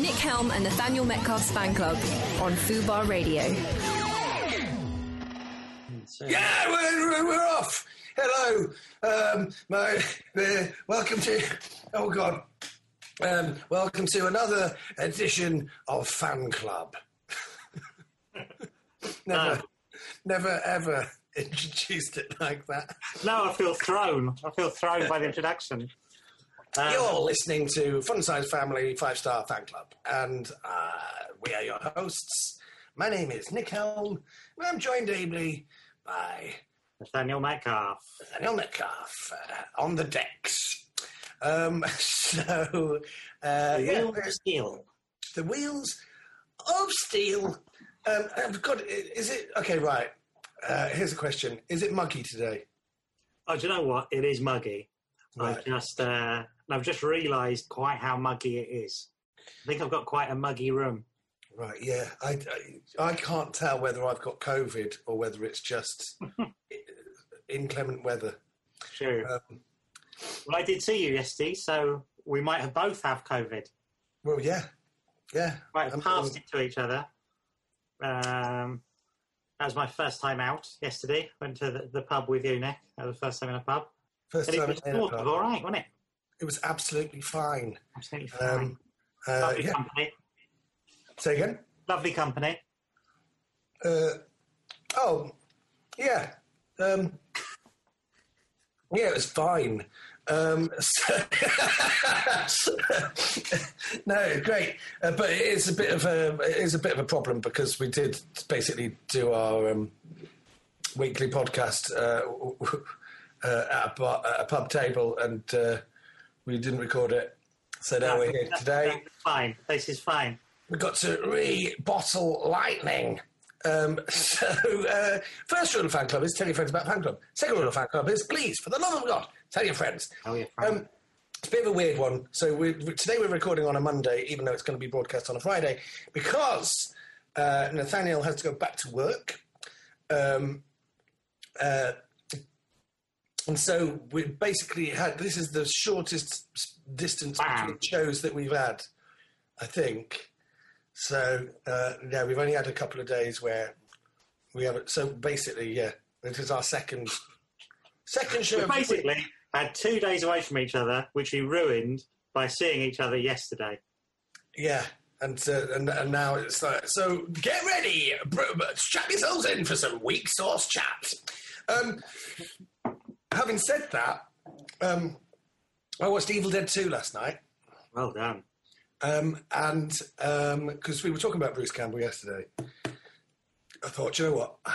Nick Helm and Nathaniel Metcalfe's fan club on Fubar Radio. Yeah, we're, we're, we're off. Hello, um, my, uh, welcome to. Oh God, um, welcome to another edition of Fan Club. never, never ever introduced it like that. No, I feel thrown. I feel thrown by the introduction. Um, You're listening to Fun Size Family Five Star Fan Club, and uh, we are your hosts. My name is Nick Helm, and I'm joined ably by Nathaniel Metcalfe. Daniel Metcalfe uh, on the decks. Um, so, uh, The yeah, of steel. the wheels of steel. Um, I've got. Is it okay? Right. Uh, here's a question: Is it muggy today? Oh, do you know what? It is muggy. Right. I've just, uh, I've just realised quite how muggy it is. I think I've got quite a muggy room. Right. Yeah. I, I I can't tell whether I've got COVID or whether it's just inclement weather. Sure. Um, well, I did see you yesterday, so we might have both have COVID. well, yeah. Yeah. Might have I'm- passed it to each other. Um, that was my first time out yesterday. Went to the, the pub with you, Nick. That was the first time in a pub. First And it was in a pub. all right, wasn't it? It was absolutely fine. Absolutely fine. Um, uh, Lovely yeah. company. Say again. Lovely company. Uh, oh, yeah. Um, yeah, it was fine. Um, so no, great, uh, but it is a bit of a it is a bit of a problem because we did basically do our um, weekly podcast uh, uh, at, a at a pub table, and uh, we didn't record it. So now we're here today. Fine. This is fine. We've got to re-bottle lightning. Um, so, uh, first rule of fan club is tell your friends about fan club. Second rule of fan club is please, for the love of God, tell your friends. Tell your friends. Um, it's a bit of a weird one. So we, we- today we're recording on a Monday, even though it's going to be broadcast on a Friday, because uh, Nathaniel has to go back to work. Um, uh, and so we basically had this is the shortest distance Bam. between shows that we've had, I think. So uh, yeah, we've only had a couple of days where we haven't. So basically, yeah, this is our second second show. we basically had two days away from each other, which we ruined by seeing each other yesterday. Yeah, and, uh, and and now it's like so. Get ready, strap yourselves in for some weak sauce chat. Um, having said that, um, I watched Evil Dead Two last night, Well done. um, and because we were talking about Bruce Campbell yesterday, I thought, "Do you know what?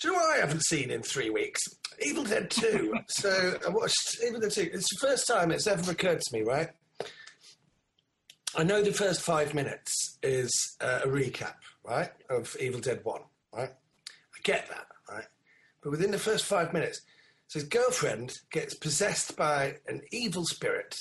Do you know what I haven't seen in three weeks? Evil Dead Two. so I watched Evil Dead Two. It's the first time it's ever occurred to me, right? I know the first five minutes is uh, a recap, right, of Evil Dead 1, right? I get that, right? But within the first five minutes, so his girlfriend gets possessed by an evil spirit.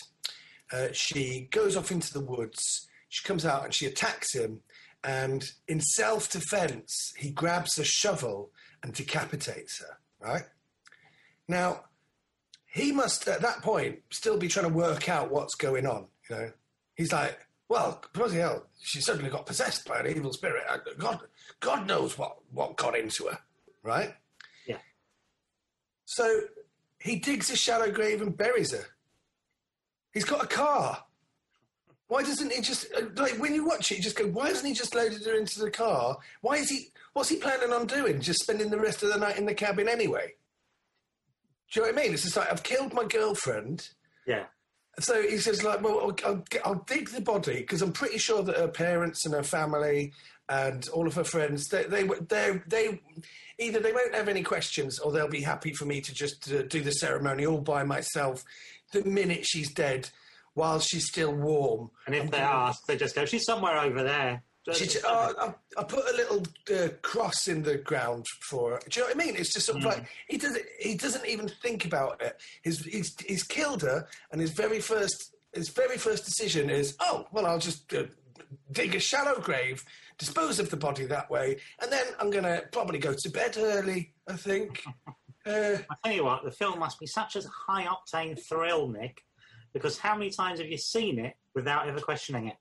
Uh, she goes off into the woods. She comes out and she attacks him. And in self defense, he grabs a shovel and decapitates her, right? Now, he must, at that point, still be trying to work out what's going on, you know? He's like, well, bloody hell, she suddenly got possessed by an evil spirit. Uh, God, God knows what, what got into her, right? So he digs a shallow grave and buries her. He's got a car. Why doesn't he just uh, like when you watch it? You just go, why hasn't he just loaded her into the car? Why is he? What's he planning on doing? Just spending the rest of the night in the cabin anyway? Do you know what I mean? It's just like I've killed my girlfriend. Yeah. So he says, like, well, I'll, I'll, I'll dig the body because I'm pretty sure that her parents and her family and all of her friends, they, they, they, they, either they won't have any questions or they'll be happy for me to just uh, do the ceremony all by myself the minute she's dead while she's still warm. And if I'm they gonna- ask, they just go, she's somewhere over there. she oh, I, I put a little uh, cross in the ground for her. Do you know what I mean? It's just sort of like he doesn't. He doesn't even think about it. His, he's he's killed her, and his very first his very first decision is, oh well, I'll just uh, dig a shallow grave, dispose of the body that way, and then I'm gonna probably go to bed early. I think. Uh, I tell you what, the film must be such a high octane thrill, Nick, because how many times have you seen it without ever questioning it?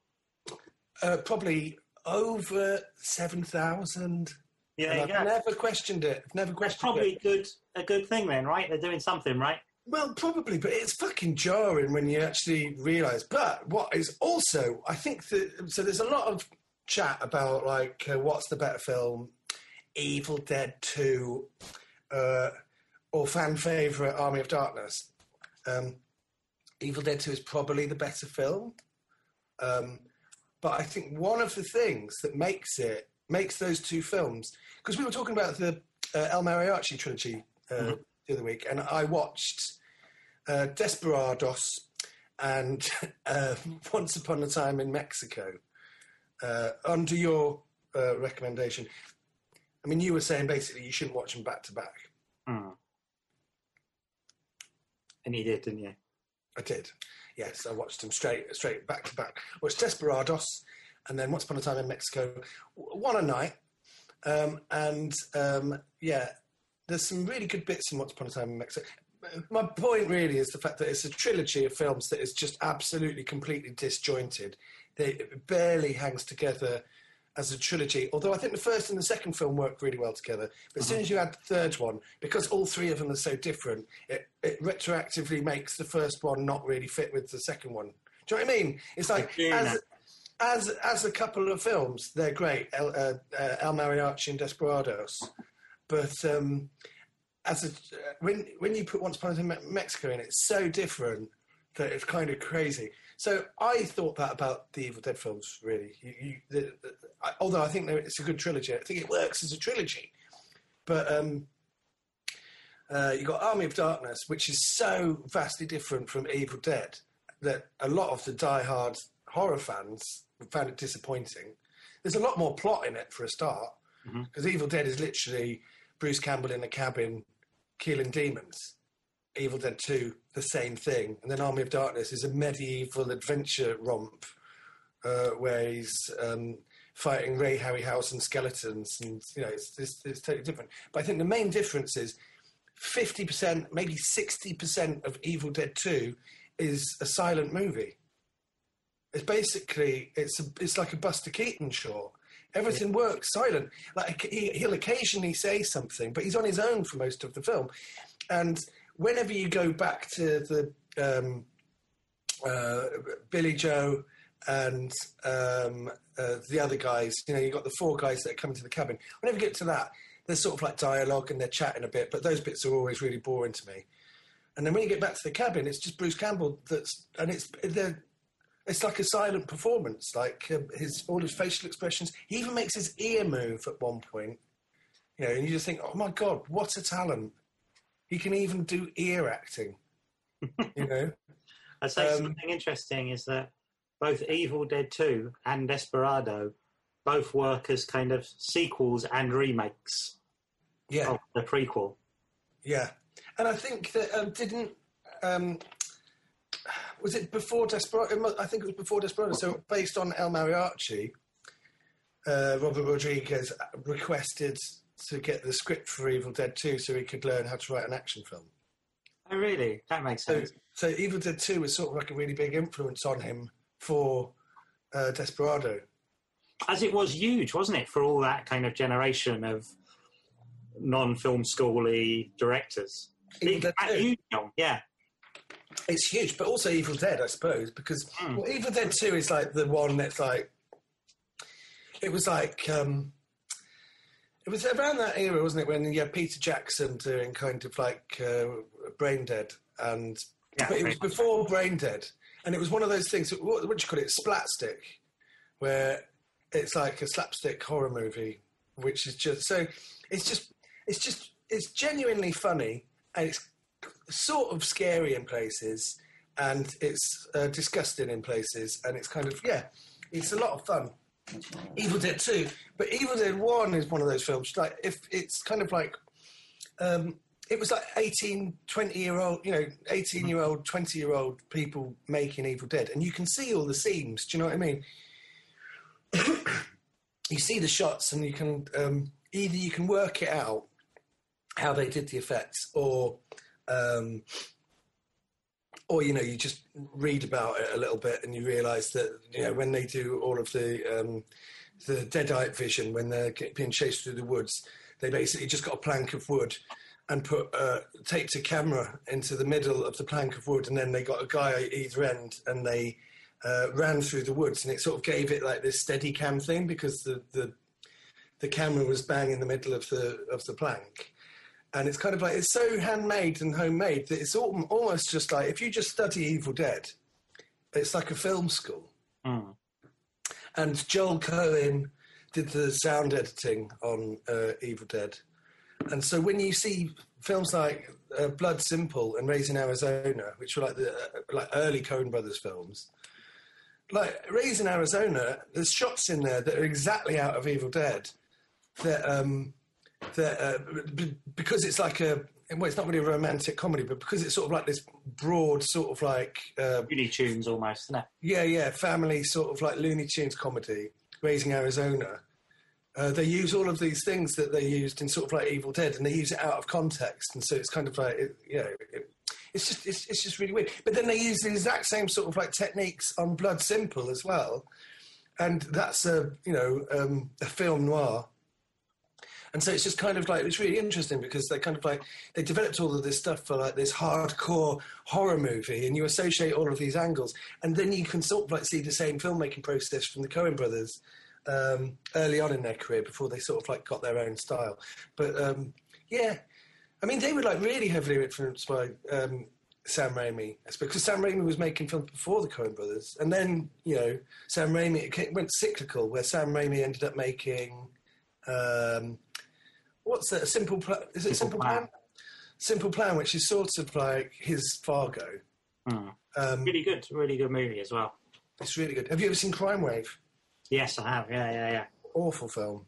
uh, probably over seven thousand. Yeah, I've go. never questioned it. I've never That's questioned probably it. good a good thing then, right? They're doing something right. Well, probably, but it's fucking jarring when you actually realise. But what is also, I think that so there's a lot of chat about like uh, what's the better film, Evil Dead Two, uh, or fan favourite Army of Darkness. Um, Evil Dead Two is probably the better film, um, but I think one of the things that makes it makes those two films because we were talking about the uh, El Mariachi trilogy uh, the other week, and I watched uh, Desperados and uh, Once Upon a Time in Mexico uh, under your uh, recommendation. I mean, you were saying basically you shouldn't watch them back to back. Hmm. And you did, didn't you? I did. Yes, I watched them straight, straight back to back. Watched Desperados, and then Once Upon a Time in Mexico, one a night. Um, and um, yeah, there's some really good bits in Once Upon a Time in Mexico. My point really is the fact that it's a trilogy of films that is just absolutely, completely disjointed. They, it barely hangs together as a trilogy. Although I think the first and the second film work really well together. But as soon as you add the third one, because all three of them are so different, it, it retroactively makes the first one not really fit with the second one. Do you know what I mean? It's like as as as a couple of films, they're great. El, uh, uh, El Mariachi and Desperados, but um, as a when when you put Once Upon a Time in Mexico in, it's so different that it's kind of crazy. So I thought that about the Evil Dead films. Really, you, you, the, the, I, although I think it's a good trilogy, I think it works as a trilogy. But um, uh, you got Army of Darkness, which is so vastly different from Evil Dead that a lot of the die-hard horror fans found it disappointing. There's a lot more plot in it for a start, because Evil Dead is literally Bruce Campbell in a cabin killing demons. Evil Dead 2, the same thing. And then Army of Darkness is a medieval adventure romp uh, where he's um, fighting Ray Harryhausen skeletons. And, you know, it's, it's, it's totally different. But I think the main difference is 50%, maybe 60% of Evil Dead 2 is a silent movie. It's basically, it's, a, it's like a Buster Keaton short. Everything works silent. Like he, he'll occasionally say something, but he's on his own for most of the film. And whenever you go back to the um, uh, Billy Joe and um, uh, the other guys, you know, you've got the four guys that are coming to the cabin. Whenever you get to that, there's sort of like dialogue and they're chatting a bit, but those bits are always really boring to me. And then when you get back to the cabin, it's just Bruce Campbell that's, and it's they're, it's like a silent performance, like um, his all his facial expressions. He even makes his ear move at one point, you know, and you just think, oh my god, what a talent! He can even do ear acting, you know. I'd say Um, something interesting is that both Evil Dead 2 and Desperado both work as kind of sequels and remakes Yeah, of the prequel. Yeah, and I think that um, didn't um, was it before Desperado? I think it was before Desperado. So based on El Mariachi, uh, Robert Rodriguez requested to get the script for Evil Dead Two so he could learn how to write an action film. Oh, really? That makes sense. so Evil Dead Two was sort of like a really big influence on him for uh, Desperado. As it was huge, wasn't it, for all that kind of generation of non-film schooly directors? Evil Dead That 2. huge film, yeah. It's huge, but also Evil Dead, I suppose, because Hmm. well, Evil Dead Two is like the one that's like it was like um, it was around that era, wasn't it, when you had Peter Jackson doing kind of like uh, Brain Dead, and Yeah, but it was before Brain Dead, and it was one of those things. What, what do you call it? Splatstick, where it's like a slapstick horror movie, which is just so it's just it's just it's genuinely funny and it's sort of scary in places and it's uh, disgusting in places and it's kind of yeah it's a lot of fun evil dead 2 but evil dead 1 is one of those films like if it's kind of like um it was like 18 20 year old you know 18 year old 20 year old people making evil dead and you can see all the seams do you know what i mean? You see the shots and you can um, either you can work it out how they did the effects or um, or you know, you just read about it a little bit and you realise that you know when they do all of the um, the deadite vision when they're being chased through the woods, they basically just got a plank of wood and put uh, taped a camera into the middle of the plank of wood, and then they got a guy at either end, and they uh, ran through the woods, and it sort of gave it like this steady cam thing because the the the camera was bang in the middle of the of the plank. And it's kind of like it's so handmade and homemade that it's al- almost just like if you just study Evil Dead, it's like a film school. Mm. And Joel Coen did the sound editing on uh, Evil Dead. And so when you see films like uh, Blood Simple and Raising Arizona, which were like the uh, like early Coen Brothers films, like Raising Arizona, there's shots in there that are exactly out of Evil Dead. That um, that uh, b- because it's like a well, it's not really a romantic comedy, but because it's sort of like this broad sort of like uh, Looney Tunes almost, isn't it? yeah, yeah, family sort of like Looney Tunes comedy, Raising Arizona. Uh, they use all of these things that they used in sort of like Evil Dead, and they use it out of context, and so it's kind of like it, you know, it, it's just it's, it's just really weird. But then they use the exact same sort of like techniques on Blood Simple as well, and that's a you know um, a film noir. And so it's just kind of like it's really interesting because they kind of like they developed all of this stuff for like this hardcore horror movie, and you associate all of these angles, and then you can sort of like see the same filmmaking process from the Coen brothers um, early on in their career before they sort of like got their own style. But um, yeah, I mean they were like really heavily influenced by um, Sam Raimi, because Sam Raimi was making films before the Coen brothers, and then you know Sam Raimi it went cyclical, where Sam Raimi ended up making. Um, what's that? A simple plan? Is it Simple simple plan? Plan. Simple plan, which is sort of like his Fargo. Mm. Um, Really good, really good movie as well. it's really good. Have you ever seen Crime Wave? Yes, I have. Yeah, yeah, yeah. Awful film.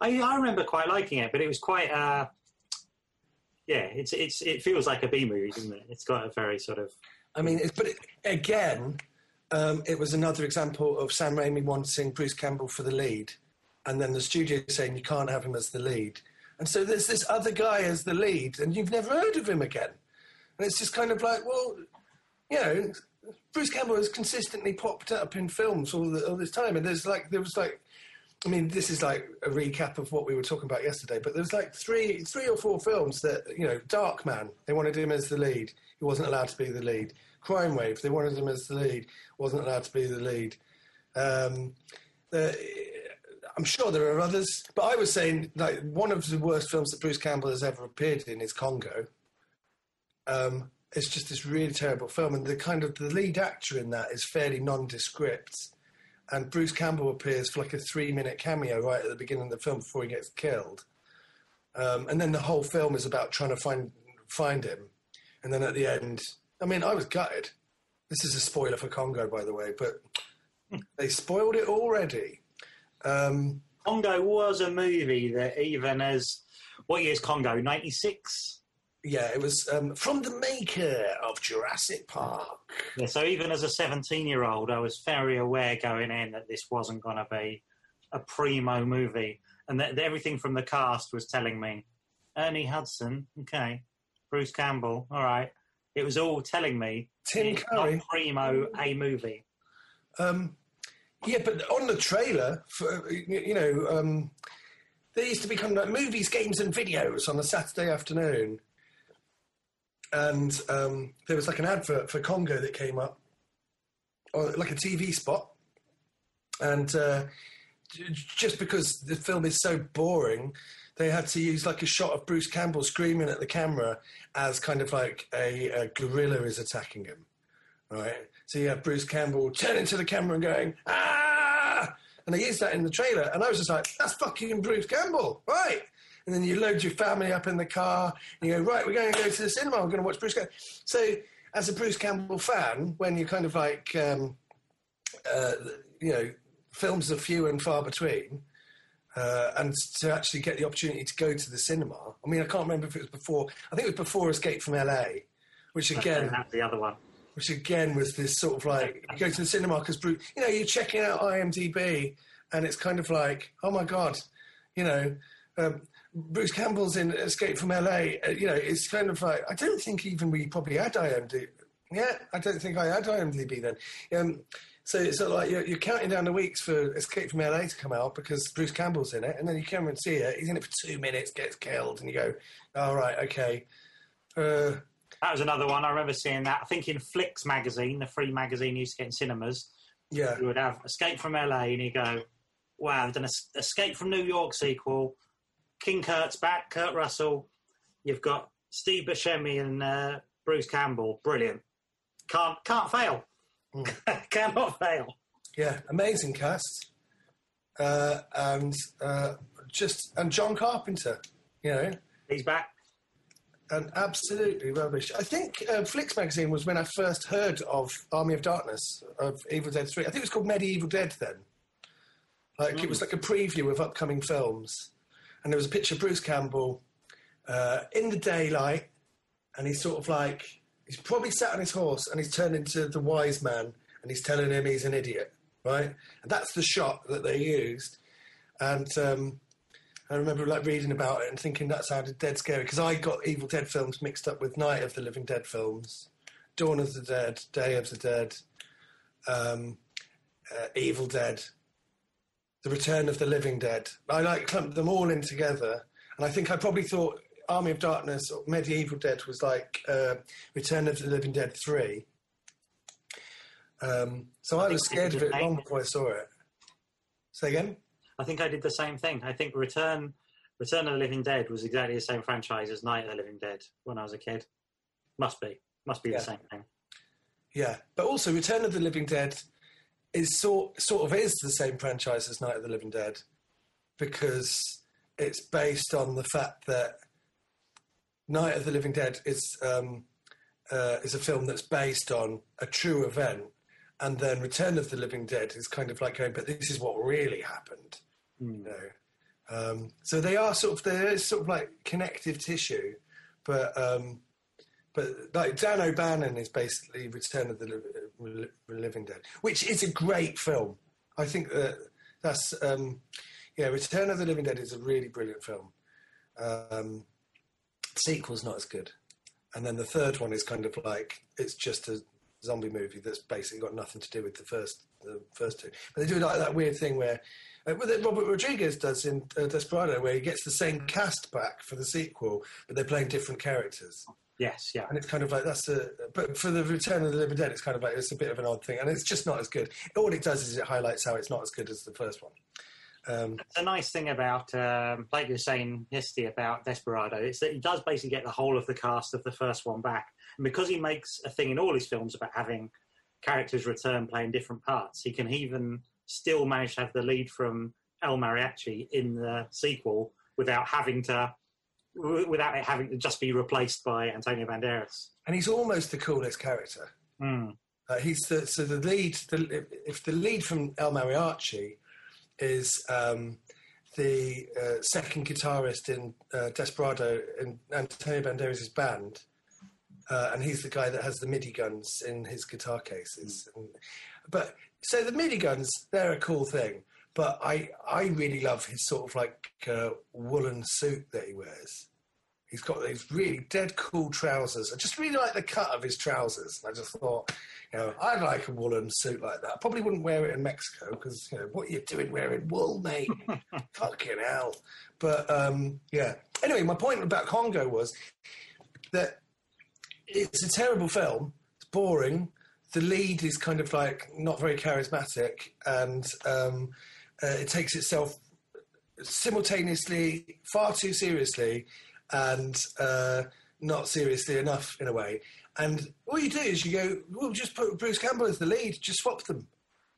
I, I remember quite liking it, but it was quite. Uh, yeah, it's it's it feels like a B movie, doesn't it? It's got a very sort of I mean, it's, but it, again, um, it was another example of Sam Raimi wanting Bruce Campbell for the lead, and then the studio saying you can't have him as the lead. And so there's this other guy as the lead, and you've never heard of him again. And it's just kind of like, well, you know, Bruce Campbell has consistently popped up in films all, the, all this time, and there's like there was like, I mean, this is like a recap of what we were talking about yesterday, but there's like three three or four films that you know, Darkman, they wanted him as the lead, he wasn't allowed to be the lead. Crime Wave, they wanted him as the lead, wasn't allowed to be the lead. Um, the, I'm sure there are others, but I was saying like one of the worst films that Bruce Campbell has ever appeared in is Congo. Um, it's just this really terrible film, and the kind of the lead actor in that is fairly nondescript. And Bruce Campbell appears for like a three-minute cameo right at the beginning of the film before he gets killed, um, and then the whole film is about trying to find find him. And then at the end, I mean, I was gutted. This is a spoiler for Congo, by the way, but they spoiled it already. Um, Congo was a movie that even as what year is Congo? Ninety six. yeah, it was um, from the maker of Jurassic Park. Yeah, so even as a seventeen-year-old, I was very aware going in that this wasn't going to be a primo movie, and that everything from the cast was telling me Ernie Hudson, okay, Bruce Campbell, all right. It was all telling me Tim Curry. not primo a movie. Um, yeah, but on the trailer, for, you know, um, there used to become like movies, games, and videos on a Saturday afternoon, and um, there was like an advert for Congo that came up, or like a TV spot, and uh, just because the film is so boring. They had to use like a shot of Bruce Campbell screaming at the camera as kind of like a, a gorilla is attacking him right? So you have Bruce Campbell turning to the camera and going, ah! And they used that in the trailer. And I was just like, that's fucking Bruce Campbell, right? And then you load your family up in the car and you go, right, we're going to go to the cinema. We're going to watch Bruce Campbell. So as a Bruce Campbell fan, when you're kind of like, um, uh, you know, films are few and far between, uh, and to actually get the opportunity to go to the cinema. I mean, I can't remember if it was before. I think it was before Escape from LA, which again, That's the other one. Which again was this sort of like you go to the cinema because Bruce, you know, you're checking out IMDb, and it's kind of like, oh my god, you know, um, Bruce Campbell's in Escape from LA. Uh, you know, it's kind of like I don't think even we probably had IMDb. Yeah, I don't think I had IMDb then. Um, so it's sort of like you're, you're counting down the weeks for Escape from LA to come out because Bruce Campbell's in it, and then you come and see it. He's in it for two minutes, gets killed, and you go, "All right, okay." Uh, That was another one. I remember seeing that. I think in Flicks magazine, the free magazine you used to get in cinemas, yeah, you would have Escape from LA, and you go, "Wow, I've done a Escape from New York sequel. King Kurt's back, Kurt Russell. You've got Steve Buscemi and uh, Bruce Campbell. Brilliant. Can't can't fail. Cannot fail. yeah, amazing cast, uh, and uh, just and John Carpenter, you know, He's back. And absolutely rubbish. I think uh, Flicks magazine was when I first heard of Army of Darkness of Evil Dead Three. I think it was called Medieval Dead then. Like it was like a preview of upcoming films, and there was a picture of Bruce Campbell uh, in the daylight, and he's sort of like he's probably sat on his horse and he's turned into the wise man, and he's telling him he's an idiot, right? And that's the shot that they used, and. Um, I remember like reading about it and thinking that sounded dead scary because I got Evil Dead films mixed up with Night of the Living Dead films, Dawn of the Dead, Day of the Dead, um, uh, Evil Dead, The Return of the Living Dead. I like clumped them all in together, and I think I probably thought Army of Darkness or Medieval Dead was like uh, Return of the Living Dead three. Um, so I, was scared of it long before I saw it. Say again. I think I did the same thing. I think Return Return of the Living Dead was exactly the same franchise as Night of the Living Dead when I was a kid. Must be. Must be Yeah. the same thing. Yeah, but also Return of the Living Dead is sort sort of is the same franchise as Night of the Living Dead because it's based on the fact that Night of the Living Dead is um, uh, is a film that's based on a true event, and then Return of the Living Dead is kind of like going, but this is what really happened, you know. Um, so they are sort of there is sort of like connective tissue, but um, but like Dan O'Bannon is basically Return of the Li- Living Dead, which is a great film. I think that that's um, yeah, Return of the Living Dead is a really brilliant film. Um, sequel's not as good, and then the third one is kind of like it's just a zombie movie that's basically got nothing to do with the first the first two. But they do like that weird thing where. Uh, well, that Robert Rodriguez does in uh, Desperado, where he gets the same cast back for the sequel, but they're playing different characters Yes, yeah. and it's kind of like that's a but for the return of the living dead it's kind of like it's a bit of an odd thing and it's just not as good all it does is it highlights how it's not as good as the first one um, The nice thing about, um, like you're saying yesterday about Desperado, is that he does basically get the whole of the cast of the first one back. And because he makes a thing in all his films about having characters return playing different parts, he can even still managed to have the lead from El Mariachi in the sequel without having to, without it having to just be replaced by Antonio Banderas. and he's almost the coolest character Mm. uh, he's the so the lead the, if the lead from El Mariachi is um, the uh, second guitarist in uh, Desperado in Antonio Banderas' band uh, and he's the guy that has the MIDI guns in his guitar cases. And, but so the MIDI guns, they're a cool thing. But I, I really love his sort of like uh, woolen suit that he wears. He's got these really dead cool trousers. I just really like the cut of his trousers. I just thought, you know, I'd like a woolen suit like that. I probably wouldn't wear it in Mexico because, you know, what are you doing wearing wool, mate? Fucking hell. But um, yeah. Anyway, my point about Congo was that it's a terrible film. It's boring. The lead is kind of like not very charismatic, and um, uh, it takes itself simultaneously far too seriously and uh, not seriously enough in a way. And all you do is you go, well, just put Bruce Campbell as the lead, just swap them.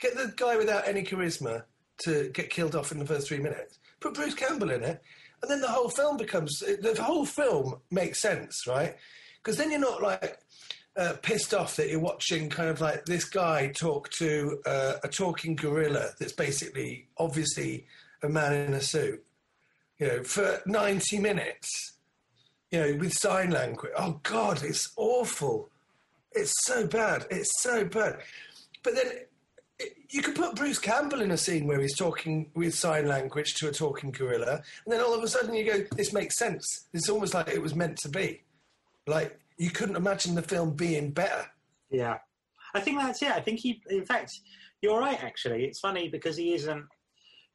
Get the guy without any charisma to get killed off in the first three minutes. Put Bruce Campbell in it, and then the whole film becomes the whole film makes sense, right? Because then you're not like uh, pissed off that you're watching kind of like this guy talk to uh, a talking gorilla that's basically obviously a man in a suit, you know, for 90 minutes, you know, with sign language. Oh God, it's awful. It's so bad. It's so bad. But then you could put Bruce Campbell in a scene where he's talking with sign language to a talking gorilla, and then all of a sudden you go, this makes sense. It's almost like it was meant to be. Like you couldn't imagine the film being better. Yeah, I think that's it. I think he, in fact, you're right. Actually, it's funny because he isn't.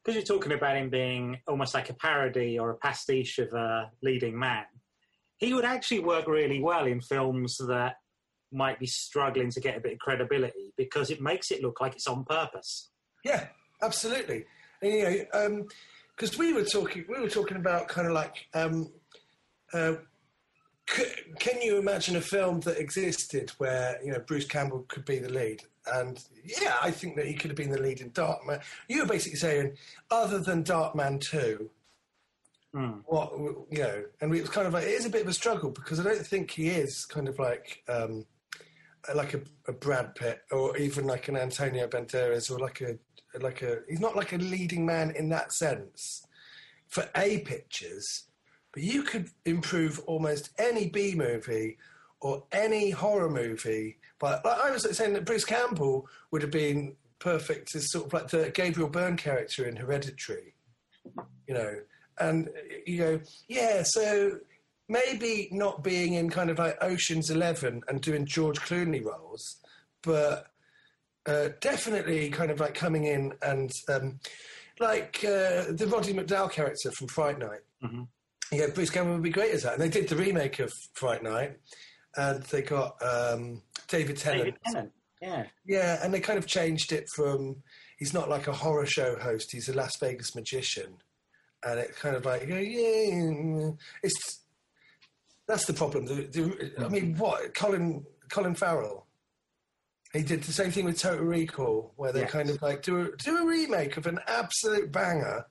Because you're talking about him being almost like a parody or a pastiche of a leading man. He would actually work really well in films that might be struggling to get a bit of credibility because it makes it look like it's on purpose. Yeah, absolutely. And, you know, because we were talking, we were talking about kind of like, um, uh, can you imagine a film that existed where you know Bruce Campbell could be the lead? And yeah, I think that he could have been the lead in Darkman. You were basically saying, other than Darkman Two, Mm. what you know, and it was kind of like it is a bit of a struggle because I don't think he is kind of like um, like a, a Brad Pitt or even like an Antonio Banderas or like a like a he's not like a leading man in that sense for A pictures, but you could improve almost any B movie or any horror movie. But like I was saying that Bruce Campbell would have been perfect as sort of like the Gabriel Byrne character in Hereditary, you know. And you go, yeah, so maybe not being in kind of like Ocean's Eleven and doing George Clooney roles, but uh, definitely kind of like coming in and um, like uh, the Roddy McDowall character from Fright Night. Mhm. Yeah, Bruce Cameron would be great as that. And they did the remake of Fright Night, and they got um, David Tennant. David Tennant. Yeah. Yeah, and they kind of changed it from he's not like a horror show host; he's a Las Vegas magician, and it kind of like you go, yeah, it's that's the problem. The, the, I mean, what Colin Colin Farrell? He did the same thing with Total Recall, where they Yes. kind of like do a, do a remake of an absolute banger,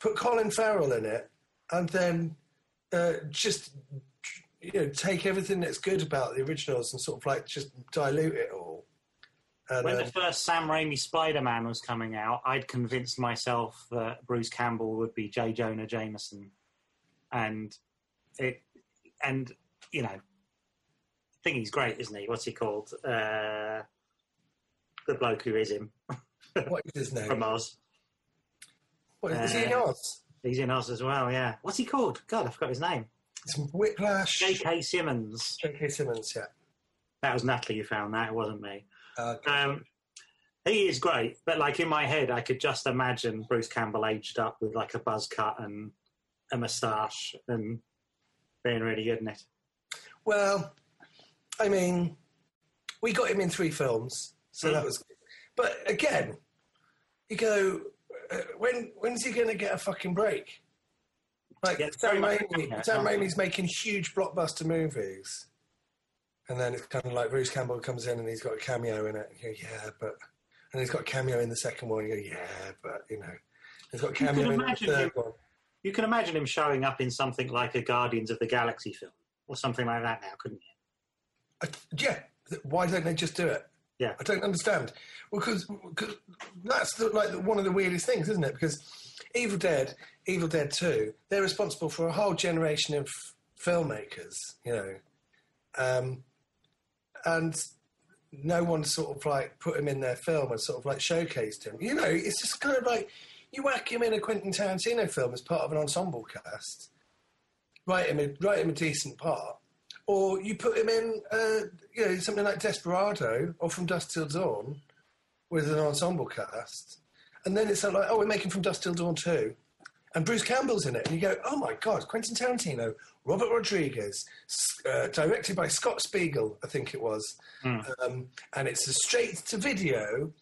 put Colin Farrell in it, and then uh, just you know take everything that's good about the originals and sort of like just dilute it all. And, When uh, the first Sam Raimi Spider Man was coming out, I'd convinced myself that Bruce Campbell would be J. Jonah Jameson. And it, and, you know, I think he's great, isn't he? What's he called? Uh, the bloke who is him what is his name? from Oz. What, is he in uh, Oz? He's in Oz as well, yeah. What's he called? God, I forgot his name. It's Whiplash. J.K. Simmons. J.K. Simmons, yeah. That was Natalie who found that, it wasn't me. Uh, Um, he is great, but like in my head, I could just imagine Bruce Campbell aged up with like a buzz cut and a moustache and being really good in it. well, I mean, we got him in three films, so that Mm. was. But again, you go, when when's he going to get a fucking break? Like Yeah, it's Sam very much Raimi, coming Sam Raimi's making huge blockbuster movies, and then it's kind of like Bruce Campbell comes in and he's got a cameo in it. You go, yeah, but and he's got a cameo in the second one. You go, yeah, but you know, he's got a cameo in the third him- one. You can imagine him showing up in something like a Guardians of the Galaxy film or something like that now, couldn't you? I, yeah, why don't they just do it? Yeah. I don't understand. Well, because that's the, like one of the weirdest things, isn't it? Because Evil Dead, Evil Dead Two, they're responsible for a whole generation of filmmakers, you know, um, and no one sort of like put him in their film and sort of like showcased him. You know, it's just kind of like you whack him in a Quentin Tarantino film as part of an ensemble cast, write him a, write him a decent part, or you put him in, uh, you know, something like Desperado or From Dusk Till Dawn with an ensemble cast, and then it's sort of like, oh, we're making From Dusk Till Dawn too, and Bruce Campbell's in it, and you go, oh my God, Quentin Tarantino, Robert Rodriguez, uh, directed by Scott Spiegel, I think it was, um, and it's a straight-to-video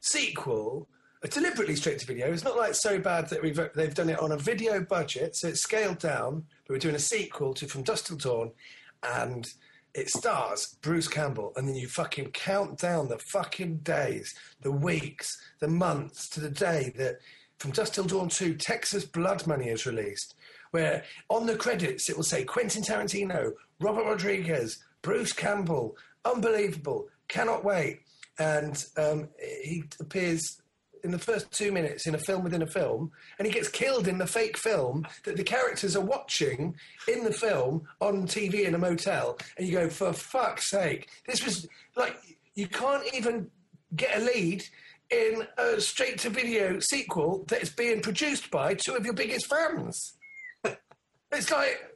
sequel. A deliberately straight to video. It's not like so bad that we've they've done it on a video budget, so it's scaled down. But we're doing a sequel to From Dusk Till Dawn, and it stars Bruce Campbell, and then you fucking count down the fucking days, the weeks, the months to the day that From Dusk Till Dawn 2 Texas Blood Money is released, where on the credits it will say Quentin Tarantino, Robert Rodriguez, Bruce Campbell, unbelievable, cannot wait. And um, he appears in the first two minutes in a film within a film, and he gets killed in the fake film that the characters are watching in the film on TV in a motel. And you go, for fuck's sake, this was like you can't even get a lead in a straight to video sequel that is being produced by two of your biggest fans. it's like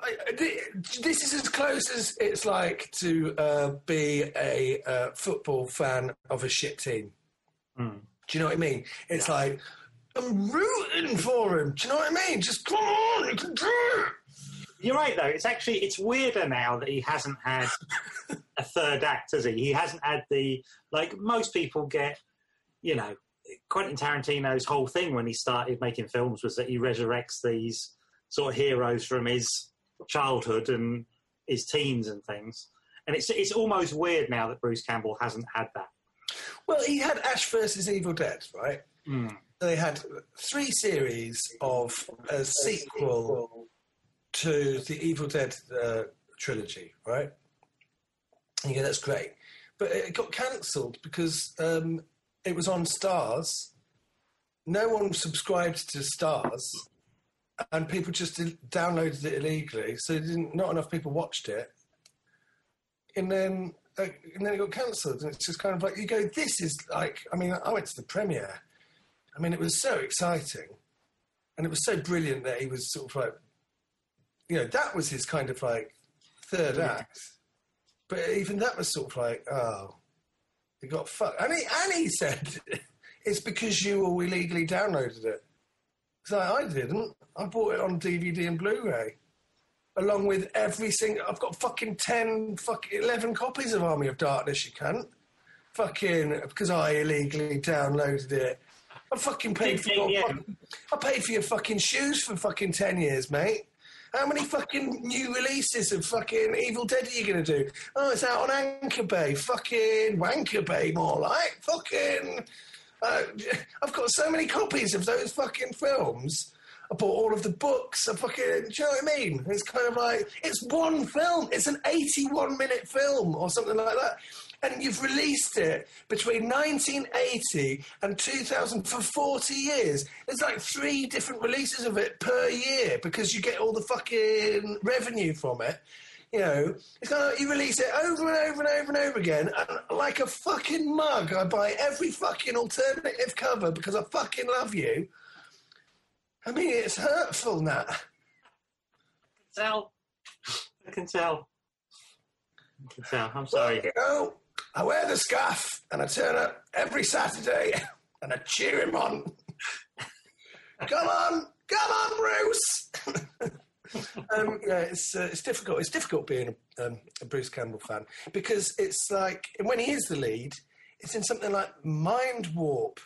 I, this is as close as it's like to uh, be a uh, football fan of a shit team. Hmm. Do you know what I mean? It's like I'm rooting for him. Do you know what I mean? Just come on, you can do it. You're right, though. It's actually it's weirder now that he hasn't had a third act, has he? He hasn't had the like most people get. You know, Quentin Tarantino's whole thing when he started making films was that he resurrects these sort of heroes from his childhood and his teens and things. And it's it's almost weird now that Bruce Campbell hasn't had that. Well, he had Ash versus Evil Dead, right? They had three series of a sequel to the Evil Dead uh, trilogy, right? And yeah, that's great. But it got cancelled because um, it was on Starz. No one subscribed to Starz, and people just downloaded it illegally. So didn't, not enough people watched it. And then, and then it got cancelled, and it's just kind of like you go. This is like, I mean, I went to the premiere. I mean, it was so exciting, and it was so brilliant that he was sort of like, you know, that was his kind of like third act. But even that was sort of like, oh, he got fucked. And he, and he said, it's because you all illegally downloaded it. So I didn't. I bought it on DVD and Blu-ray, along with every single. I've got fucking ten, fucking eleven copies of Army of Darkness. You can't fucking because I illegally downloaded it. I fucking paid for your. Fucking- I paid for your fucking shoes for fucking ten years, mate. How many fucking new releases of fucking Evil Dead are you going to do? Oh, it's out on Anchor Bay. Fucking Wanker Bay, more like. Fucking. Uh, I've got so many copies of those fucking films. I bought all of the books. I fucking. Do you know what I mean? It's kind of like. It's one film. It's an 81 minute film or something like that. And you've released it between 1980 and 2000 for 40 years. There's like three different releases of it per year because you get all the fucking revenue from it. You know, it's kind of like you release it over and over and over and over again. And like a fucking mug, I buy every fucking alternative cover because I fucking love you. I mean, it's hurtful, Nat. Can Tell. I can tell. I can tell. I'm sorry. You know, I wear the scarf and I turn up every Saturday and I cheer him on. come on, come on, Bruce. um, yeah, it's uh, it's difficult. It's difficult being a, um, a Bruce Campbell fan because it's like when he is the lead, it's in something like Mind Warp.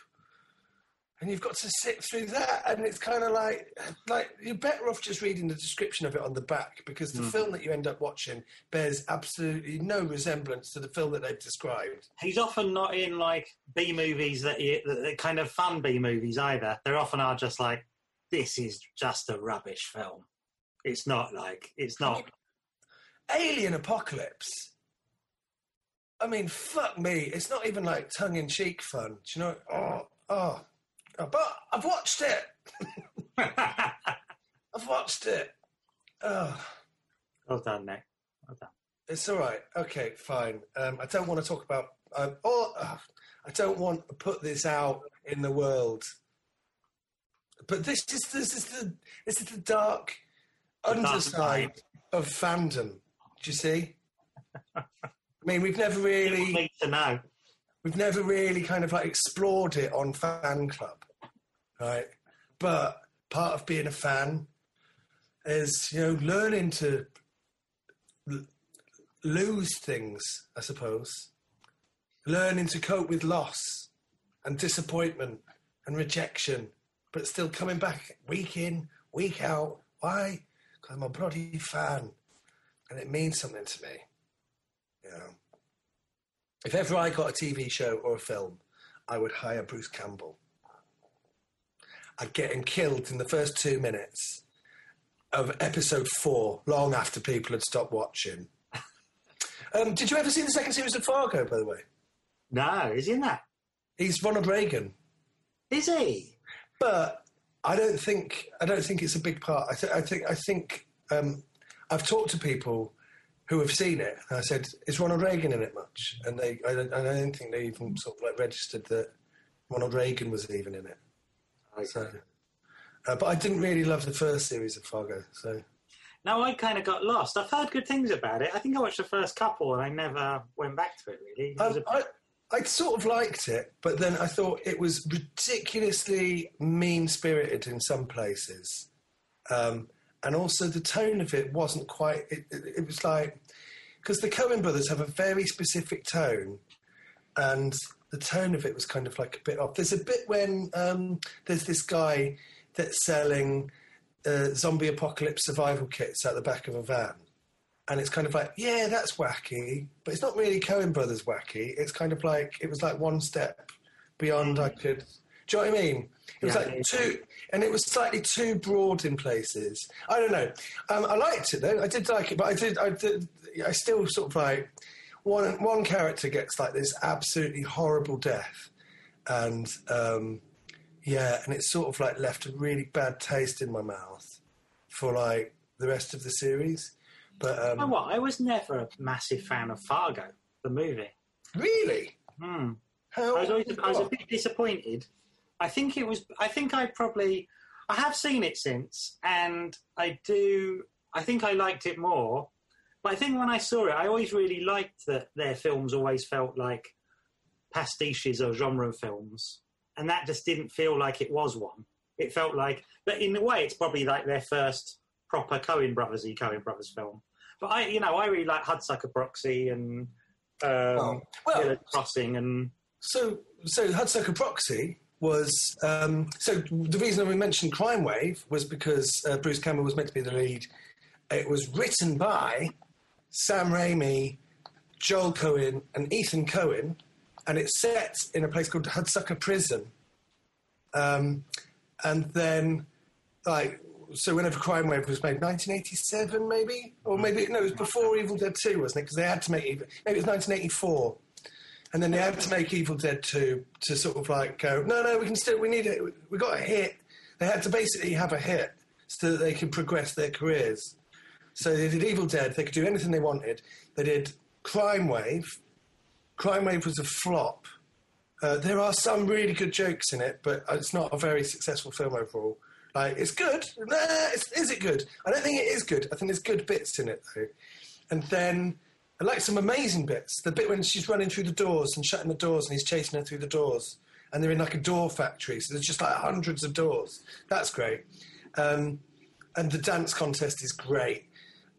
And you've got to sit through that, and it's kind of like, like you're better off just reading the description of it on the back because the hmm. film that you end up watching bears absolutely no resemblance to the film that they've described. He's often not in like B movies that, you, that kind of fun B movies either. They often are just like, this is just a rubbish film. It's not like it's not. Alien Apocalypse. I mean, fuck me. It's not even like tongue in cheek fun. Do you know? Oh, oh, but I've watched it. I've watched it. Oh, well done, Nick. Well done. it's all right. Okay, fine. Um, I don't want to talk about. Um, oh, uh, I don't want to put this out in the world. But this is this is the this is the dark dark underside of fandom. Do you see? I mean, we've never People really need to know. We've never really kind of like explored it on fan club right? But part of being a fan is you know learning to l- lose things i suppose. Learning to cope with loss and disappointment and rejection but still coming back week in week out. Why? Because i'm a bloody fan and it means something to me. You know if ever I got a TV show or a film, I would hire Bruce Campbell. I'd get him killed in the first two minutes of episode four, long after people had stopped watching. Um, did you ever see the second series of Fargo, by the way? No, is he in that? He's Ronald Reagan, Is he? but I don't think I don't think it's a big part. I, th- I think I think um, I've talked to people who have seen it, and I said, "Is Ronald Reagan in it much?" And they, I don't, I don't think they even sort of like registered that Ronald Reagan was even in it. So, uh, but I didn't really love the first series of Fargo. So now I kind of got lost. I've heard good things about it. I think I watched the first couple and I never went back to it really. It Um, a- I, I sort of liked it, but then I thought it was ridiculously mean spirited in some places. Um, and also the tone of it wasn't quite, it, it, it was like, because the Coen brothers have a very specific tone, and the tone of it was kind of like a bit off. There's a bit when um, there's this guy that's selling uh, zombie apocalypse survival kits out the back of a van and it's kind of like, yeah, that's wacky, but it's not really Coen Brothers wacky. It's kind of like it was like one step beyond I could. Do you know what I mean? It was Yeah. like too, and it was slightly too broad in places. I don't know. Um, I liked it though. I did like it, but I did. I did. I still sort of like one. One character gets like this absolutely horrible death, and um, yeah, and it's sort of like left a really bad taste in my mouth for like the rest of the series. But um, You know what? I was never a massive fan of Fargo, the movie. Really? Hmm. How? I was always I was a bit disappointed. I think it was. I think I probably. I have seen it since, and I do. I think I liked it more. But I think when I saw it, I always really liked that their films always felt like pastiches or genre films, and that just didn't feel like it was one. It felt like, but in a way, it's probably like their first proper Coen Brothersy Coen Brothers film. But I, you know, I really like Hudsucker Proxy and um, Oh, well- Crossing and So, so Hudsucker Proxy was. Um, so the reason we mentioned Crime Wave was because uh, Bruce Campbell was meant to be the lead. It was written by Sam Raimi, Joel Coen, and Ethan Coen, and it's set in a place called Hudsucker Prison. Um, and then, like, so whenever Crime Wave was made, 1987 maybe, or maybe no, it was before Evil Dead 2, wasn't it? Because they had to make Evil. Maybe it was 1984. And then they had to make Evil Dead 2 to sort of like go, no, no, we can still, we need it. We got a hit. They had to basically have a hit so that they could progress their careers. So they did Evil Dead. They could do anything they wanted. They did Crime Wave. Crime Wave was a flop. Uh, there are some really good jokes in it, but it's not a very successful film overall. Like, it's good. Nah, it's, is it good? I don't think it is good. I think there's good bits in it, though. And then I like some amazing bits. The bit when she's running through the doors and shutting the doors and he's chasing her through the doors. And they're in like a door factory, so there's just like hundreds of doors. That's great. Um, and the dance contest is great.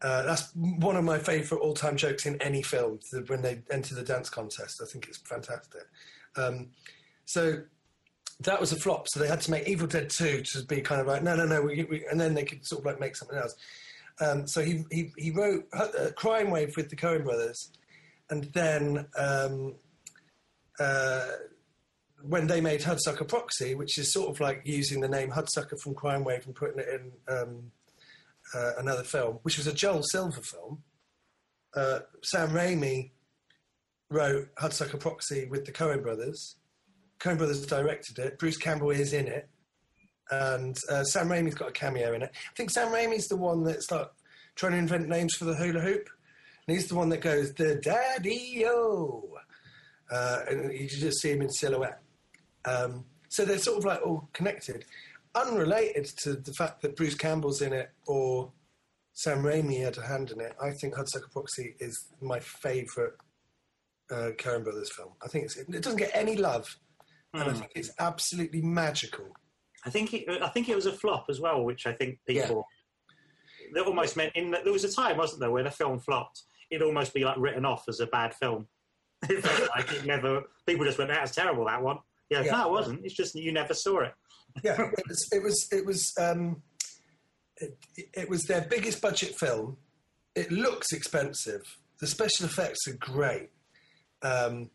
Uh, that's one of my favourite all-time jokes in any film. When they enter the dance contest, I think it's fantastic. Um, so that was a flop. So they had to make Evil Dead Two to be kind of like, no, no, no, we, we, and then they could sort of like make something else. Um, so he, he he wrote uh, Crime Wave with the Coen Brothers, and then um, uh, when they made Hudsucker Proxy, which is sort of like using the name Hudsucker from Crime Wave and putting it in um, uh, another film, which was a Joel Silver film. Uh, Sam Raimi wrote Hudsucker Proxy with the Coen Brothers. Coen Brothers directed it. Bruce Campbell is in it, and uh, Sam Raimi's got a cameo in it. I think Sam Raimi's the one that's like trying to invent names for the hula hoop, and he's the one that goes the daddy-o, uh, and you just see him in silhouette. Um, so they're sort of like all connected, unrelated to the fact that Bruce Campbell's in it or Sam Raimi had a hand in it. I think Hudsucker Proxy is my favourite uh, Coen Brothers film. I think it's, it doesn't get any love, and I think it's absolutely magical. I think it, I think it was a flop as well, which I think people that almost meant in there was a time, wasn't there, where the film flopped. It'd almost be like written off as a bad film. It like it never. People just went, "That was terrible." That one. Yeah, Yeah. no, it wasn't. It's just you never saw it. yeah, it was it was it was um, it, it was their biggest budget film. It looks expensive. The special effects are great. Um,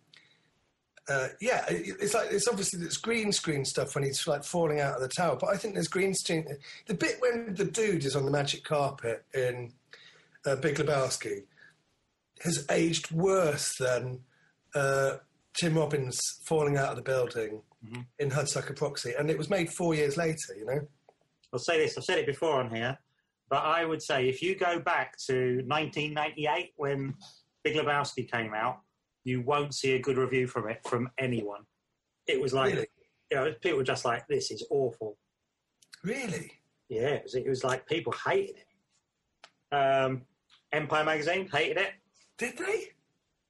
uh, yeah, it's like it's obviously it's green screen stuff when he's like falling out of the tower. But I think there's green screen. The bit when the dude is on the magic carpet in uh, Big Lebowski has aged worse than uh, Tim Robbins falling out of the building in Hudsucker Proxy, and it was made four years later. You know, I'll say this. I've said it before on here, but I would say if you go back to 1998 when Big Lebowski came out, you won't see a good review from it from anyone. It was like, Really? you know, people were just like, "This is awful." really. Yeah, it was, it was like people hated it. Um, Empire magazine hated it, Did they?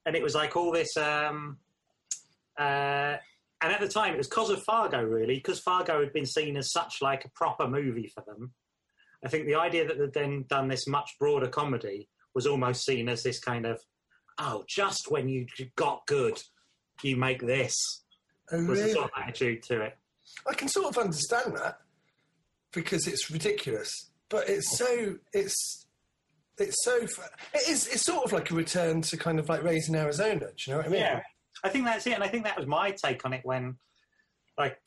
and it was like all this. Um, uh, and at the time, it was because of Fargo, really, because Fargo had been seen as such like a proper movie for them. I think the idea that they'd then done this much broader comedy was almost seen as this kind of, oh, just when you got good, you make this. Oh, Was really? sort of attitude to it. I can sort of understand that because it's ridiculous, but it's so it's it's so it is it's sort of like a return to kind of like raising Arizona. Do you know what I mean? Yeah, I think that's it, and I think that was my take on it when, like,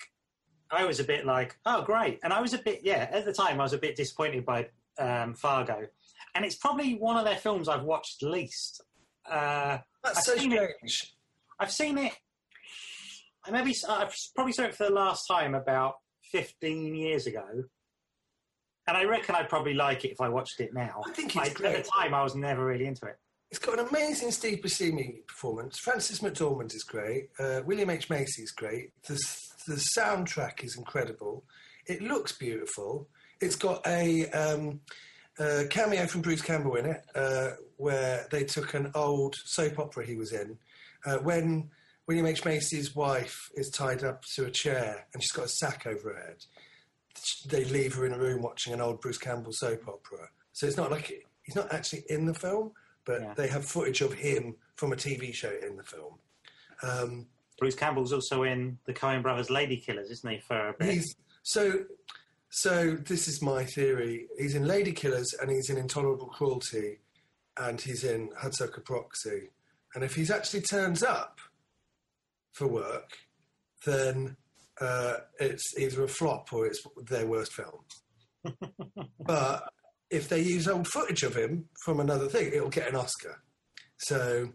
I was a bit like, oh, great, and I was a bit, yeah, at the time I was a bit disappointed by um, Fargo, and it's probably one of their films I've watched least. Uh, That's I've so seen it. I've seen it. I maybe I probably saw it for the last time about fifteen years ago, and I reckon I'd probably like it if I watched it now. I think At the time, I was never really into it. It's got an amazing Steve Buscemi performance. Frances McDormand is great. Uh, William H Macy is great. The the soundtrack is incredible. It looks beautiful. It's got a, um, a cameo from Bruce Campbell in it, uh, where they took an old soap opera he was in. Uh, when William H Macy's wife is tied up to a chair and she's got a sack over her head, they leave her in a room watching an old Bruce Campbell soap opera. So it's not like he's not actually in the film, but Yeah. they have footage of him from a TV show in the film. Um, Bruce Campbell's also in the Coen Brothers Lady Killers, isn't he? For a bit. he's so. So this is my theory. He's in Lady Killers and he's in Intolerable Cruelty, and he's in Hudsucker Proxy. And if he's actually turns up for work, then uh, it's either a flop or it's their worst film. but if they use old footage of him from another thing, it'll get an Oscar. So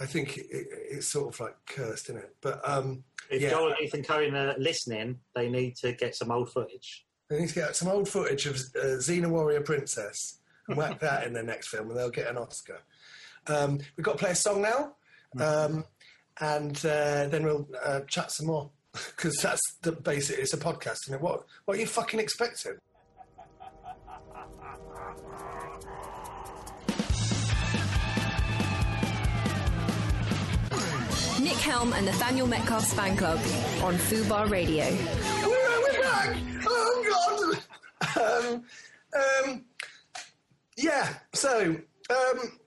I think it, it, it's sort of like cursed, isn't it? But um, If yeah. Joel and Ethan Coen are listening, they need to get some old footage. They need to get some old footage of uh, Xena Warrior Princess and whack that in their next film, and they'll get an Oscar. Um, we've got to play a song now, um, and uh, then we'll uh, chat some more because that's the basic. It's a podcast, isn't it? What What are you fucking expecting? Nick Helm and Nathaniel Metcalfe's fan club on Fubar Radio. We're, we're back. Oh God. Um, um, yeah. So um,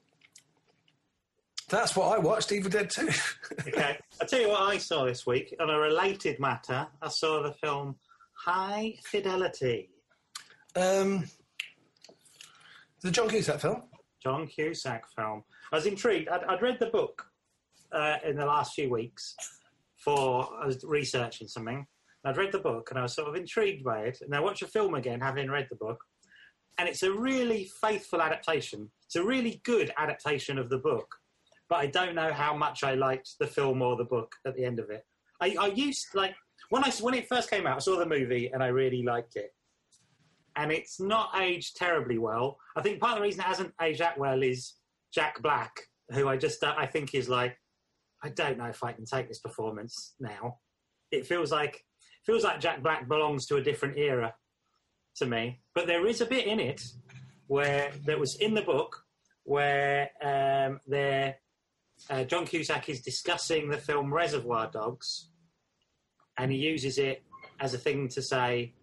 that's what I watched. Evil Dead Two. Okay, I'll tell you what I saw this week. On a related matter, I saw the film High Fidelity. um, the John Cusack film. John Cusack film. I was intrigued. I'd, I'd read the book uh, in the last few weeks for I was researching something. I'd read the book and I was sort of intrigued by it. And I watched the film again, having read the book, and it's a really faithful adaptation. It's a really good adaptation of the book, but I don't know how much I liked the film or the book at the end of it. I, I used like when I when it first came out, I saw the movie and I really liked it and it's not aged terribly well. I think part of the reason it hasn't aged that well is Jack Black, who I just uh, I think is like I don't know if I can take this performance now. It feels like feels like Jack Black belongs to a different era to me. But there is a bit in it where that was in the book where um, there uh, John Cusack is discussing the film Reservoir Dogs, and he uses it as a thing to say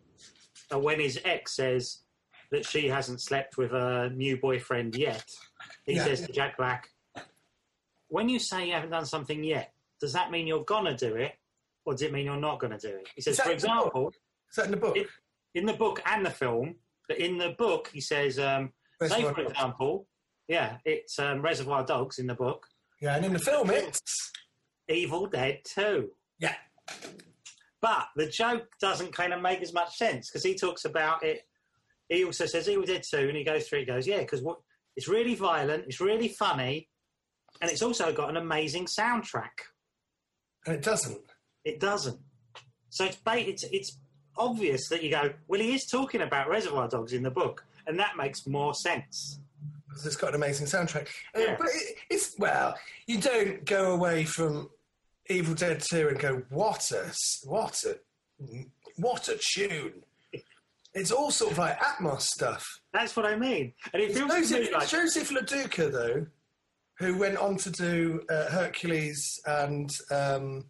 uh, when his ex says that she hasn't slept with a new boyfriend yet, he Yeah. says to Jack Black, "When you say you haven't done something yet, does that mean you're gonna do it, or does it mean you're not gonna do it?" He says, for in the book? example, Is that in the book? it, in the book and the film, but in the book he says, um, say for Dogs. example, yeah, it's um, Reservoir Dogs in the book, Yeah, and in the film, it's Evil Dead Two. yeah. But the joke doesn't kind of make as much sense because he talks about it. He also says Evil Dead 2, and he goes through. He goes, yeah, because what it's really violent, it's really funny, and it's also got an amazing soundtrack. And it doesn't. It doesn't. So it's ba- it's it's obvious that you go, well, he is talking about Reservoir Dogs in the book, and that makes more sense. because It's got an amazing soundtrack. Uh, But it, it's, well, you don't go away from Evil Dead 2 and go, what a, what a, what a tune. It's all sort of like Atmos stuff. That's what I mean. And it feels Joseph, like Joseph LoDuca, though, who went on to do uh, Hercules and um,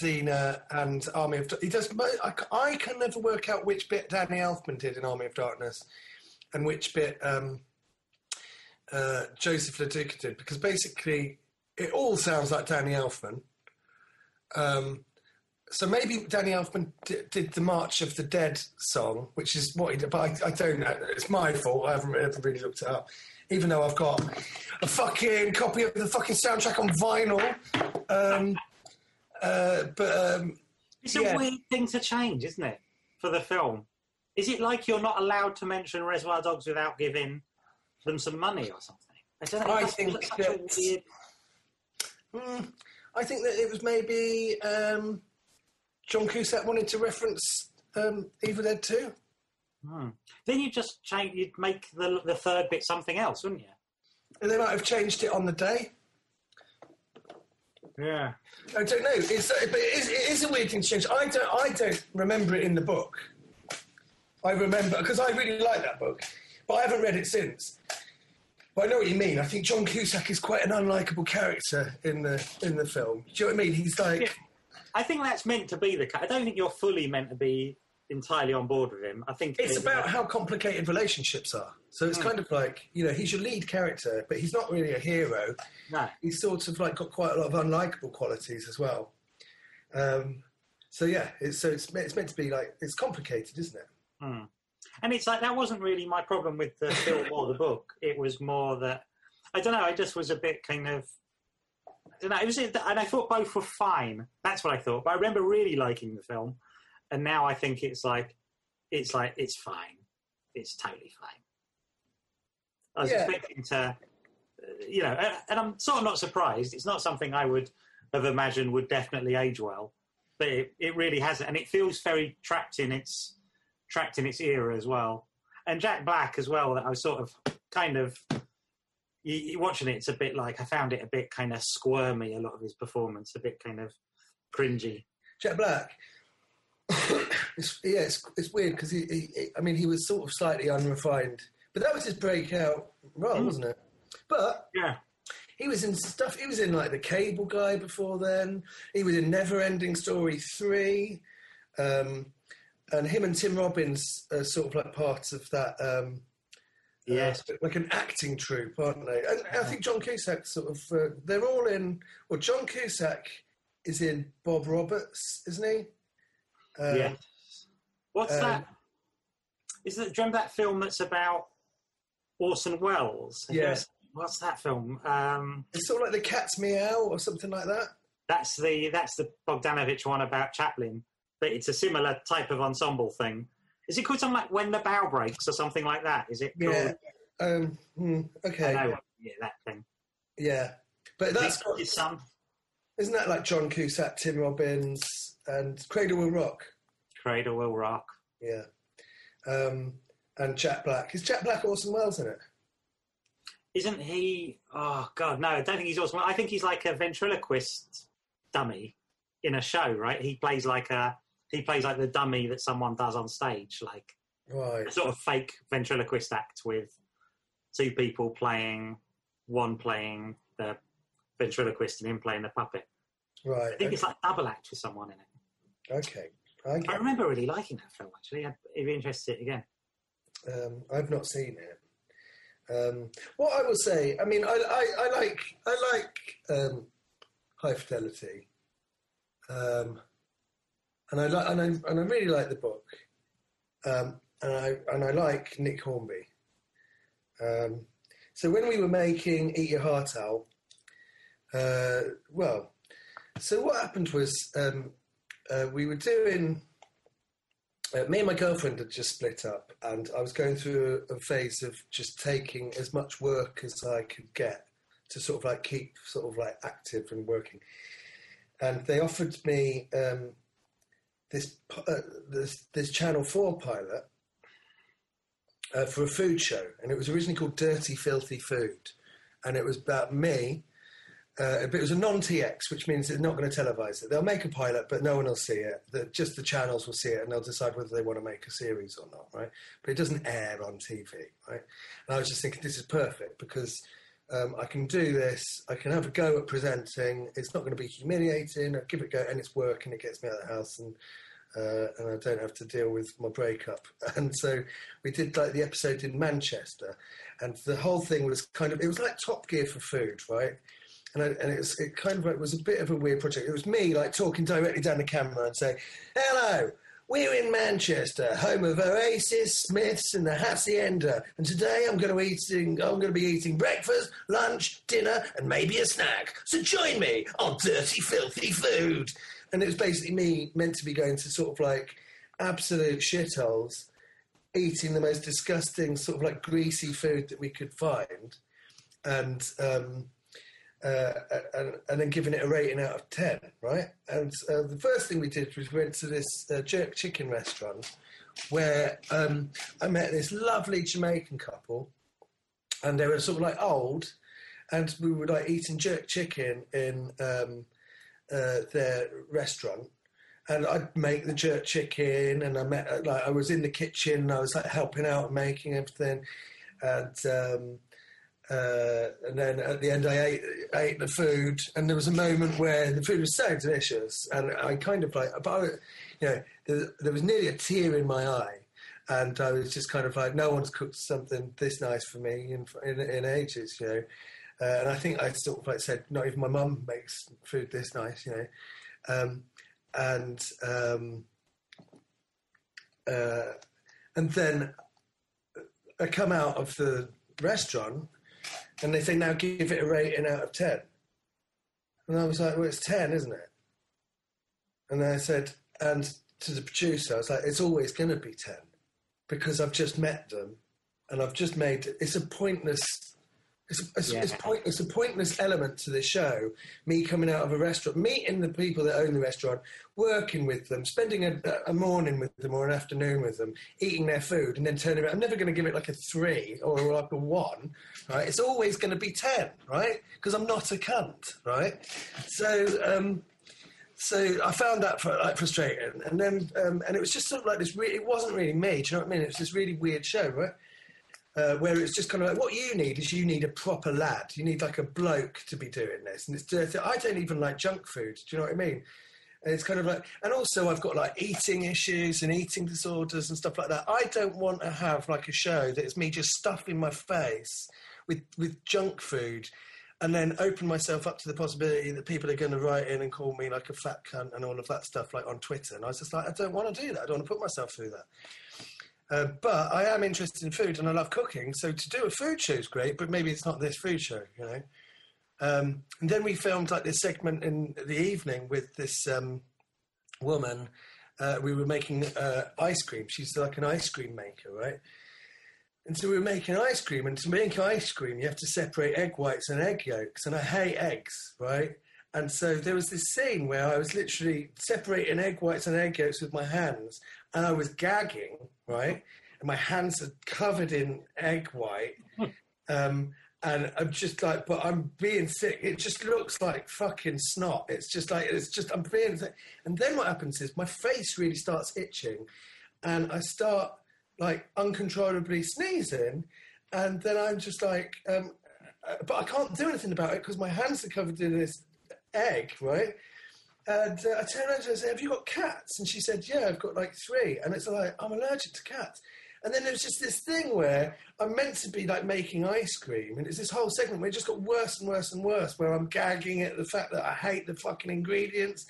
Xena and Army of. He does. I, I can never work out which bit Danny Elfman did in Army of Darkness, and which bit um, uh, Joseph LoDuca did, because basically it all sounds like Danny Elfman. Um, so maybe Danny Elfman d- did the March of the Dead song, which is what he did, but I, I don't know. It's my fault. I haven't, haven't really looked it up, even though I've got a fucking copy of the fucking soundtrack on vinyl. Um, uh, but um, it's yeah. a weird thing to change, isn't it, for the film? Is it like you're not allowed to mention Reservoir Dogs without giving them some money or something? I don't know. I think such a that- weird. mm, I think that it was maybe um, John Cusack wanted to reference um, Evil Dead 2. Hmm. Then you just change. You'd make the the third bit something else, wouldn't you? And they might have changed it on the day. Yeah. I don't know. It's, but it is, it is a weird thing to change. I don't. I don't remember it in the book. I remember because I really like that book, but I haven't read it since. But I know what you mean. I think John Cusack is quite an unlikable character in the in the film. Do you know what I mean? He's like, Yeah. I think that's meant to be the. I don't think you're fully meant to be entirely on board with him. I think it's about how complicated relationships are. So it's kind of like you know he's your lead character, but he's not really a hero. no. He's sort of like got quite a lot of unlikable qualities as well. Um, so yeah, it's, so it's, it's meant to be like it's complicated, isn't it? Hmm. And it's like that wasn't really my problem with the film or the book. It was more that I don't know. I just was a bit kind of. I don't know. It was, and I thought both were fine. That's what I thought. But I remember really liking the film, and now I think it's like, it's like it's fine. It's totally fine. I was Yeah. expecting to, uh, you know, and, and I'm sort of not surprised. It's not something I would have imagined would definitely age well, but it, it really hasn't, and it feels very trapped in its trapped in its era as well. And Jack Black as well. That I was sort of kind of you, you watching it. It's a bit like I found it a bit kind of squirmy. A lot of his performance, a bit kind of cringy. Jack Black. It's, yeah, it's, it's weird because he, he, he- I mean, he was sort of slightly unrefined, but that was his breakout role, Mm. wasn't it? But Yeah, he was in stuff. He was in like the Cable Guy before then. He was in Never Ending Story three, um, and him and Tim Robbins are sort of like part of that. Um, Yes. uh, like an acting troupe, aren't they? And I think John Cusack sort of. Uh, they're all in. Well, John Cusack is in Bob Roberts, isn't he? Um, yeah. What's um, that? Is that? Do you remember that film that's about Orson Welles? Yes. Yeah. What's that film? Um, It's sort of like the Cat's Meow or something like that. That's the that's the Bogdanovich one about Chaplin, but it's a similar type of ensemble thing. Is it called something like When the Bow Breaks or something like that? Is it called? Yeah. Um, hmm, okay. Know. Yeah, that thing. Yeah. But that's got, son, isn't that like John Cusack, Tim Robbins, and Cradle Will Rock? Cradle Will Rock. Yeah. Um, and Jack Black. Is Jack Black Orson Welles in it? Isn't he? Oh God, no! I don't think he's awesome. I think he's like a ventriloquist dummy in a show, right? He plays like a he plays like the dummy that someone does on stage, like Right. a sort of fake ventriloquist act with two people playing, one playing the ventriloquist and him playing the puppet. Right. I think it's like double act with someone in it. Okay. okay. I remember really liking that film actually. I'd be interested in it again. Um, I've not seen it. Um, what I will say, I mean, I, I, I like I like um, High Fidelity, um, and I like and I and I really like the book, um, and I and I like Nick Hornby. Um, so when we were making Eat Your Heart Out, uh, well, so what happened was um, uh, we were doing uh, me and my girlfriend had just split up, and I was going through a, a phase of just taking as much work as I could get to sort of like keep sort of like active and working. And they offered me um, this, uh, this this Channel Four pilot uh, for a food show, and it was originally called Dirty Filthy Food, and it was about me uh, but it was a non-TX, which means they're not going to televise it. They'll make a pilot, but no one will see it. The, just the channels will see it, and they'll decide whether they want to make a series or not, right? But it doesn't air on TV, right? And I was just thinking, this is perfect because um, I can do this. I can have a go at presenting. It's not going to be humiliating. I give it a go, and it's work, and it gets me out of the house, and uh, and I don't have to deal with my breakup. And so we did like the episode in Manchester, and the whole thing was kind of it was like Top Gear for food, right? And, I, and it was it kind of it was a bit of a weird project. It was me like talking directly down the camera and saying, "Hello, we're in Manchester, home of Oasis, Smiths, and the Hacienda. And today I'm going to eating I'm going to be eating breakfast, lunch, dinner, and maybe a snack. So join me on Dirty Filthy Food." And it was basically me meant to be going to sort of like absolute shitholes, eating the most disgusting sort of like greasy food that we could find, and. Um, uh, and, and, then giving it a rating out of 10, right? And uh, the first thing we did was we went to this uh, jerk chicken restaurant where um, I met this lovely Jamaican couple, and they were sort of like old, and we were like eating jerk chicken in um, uh, their restaurant. And I'd make the jerk chicken, and I met like I was in the kitchen, and I was like helping out, making everything, and um, uh, and then at the end, I ate, ate the food, and there was a moment where the food was so delicious, and I kind of like, but I, you know, there, there, was nearly a tear in my eye, and I was just kind of like, no one's cooked something this nice for me in in, in ages, you know. Uh, and I think I sort of like said, not even my mum makes food this nice, you know. Um, and um, uh, and then I come out of the restaurant and they say, now give it a rating out of 10. And I was like, well, it's 10, isn't it? And I said, and to the producer, I was like, it's always going to be 10 because I've just met them and I've just made it's a pointless it's, it's, yeah. it's, point, it's, a pointless element to the show. Me coming out of a restaurant, meeting the people that own the restaurant, working with them, spending a, a morning with them or an afternoon with them, eating their food, and then turning around. I'm never going to give it like a three or like a one, right? It's always going to be 10, right? Because I'm not a cunt, right? So, um, so I found that for, like frustrating, and then um, and it was just sort of like this. Re- it wasn't really me. Do you know what I mean? It was this really weird show, right? Uh, where it's just kind of like what you need is you need a proper lad. You need like a bloke to be doing this, and it's dirty. I don't even like junk food. Do you know what I mean? And it's kind of like, and also I've got like eating issues and eating disorders and stuff like that. I don't want to have like a show that is me just stuffing my face with with junk food and then open myself up to the possibility that people are going to write in and call me like a fat cunt and all of that stuff like on Twitter. And I was just like, I don't want to do that. I don't want to put myself through that. Uh, but I am interested in food and I love cooking, so to do a food show is great. But maybe it's not this food show, you know. Um, and then we filmed like this segment in the evening with this um, woman. Uh, we were making uh, ice cream. She's like an ice cream maker, right? And so we were making ice cream. And to make ice cream, you have to separate egg whites and egg yolks. And I hate eggs, right? And so there was this scene where I was literally separating egg whites and egg yolks with my hands, and I was gagging, right? And my hands are covered in egg white. Um, and I'm just like, but I'm being sick. It just looks like fucking snot. It's just like, it's just, I'm being sick. And then what happens is my face really starts itching, and I start like uncontrollably sneezing. And then I'm just like, um, uh, but I can't do anything about it because my hands are covered in this egg, right? And uh, I turned around to her and said, Have you got cats? And she said, Yeah, I've got like three. And it's like, I'm allergic to cats. And then there was just this thing where I'm meant to be like making ice cream, and it's this whole segment where it just got worse and worse and worse, where I'm gagging at the fact that I hate the fucking ingredients,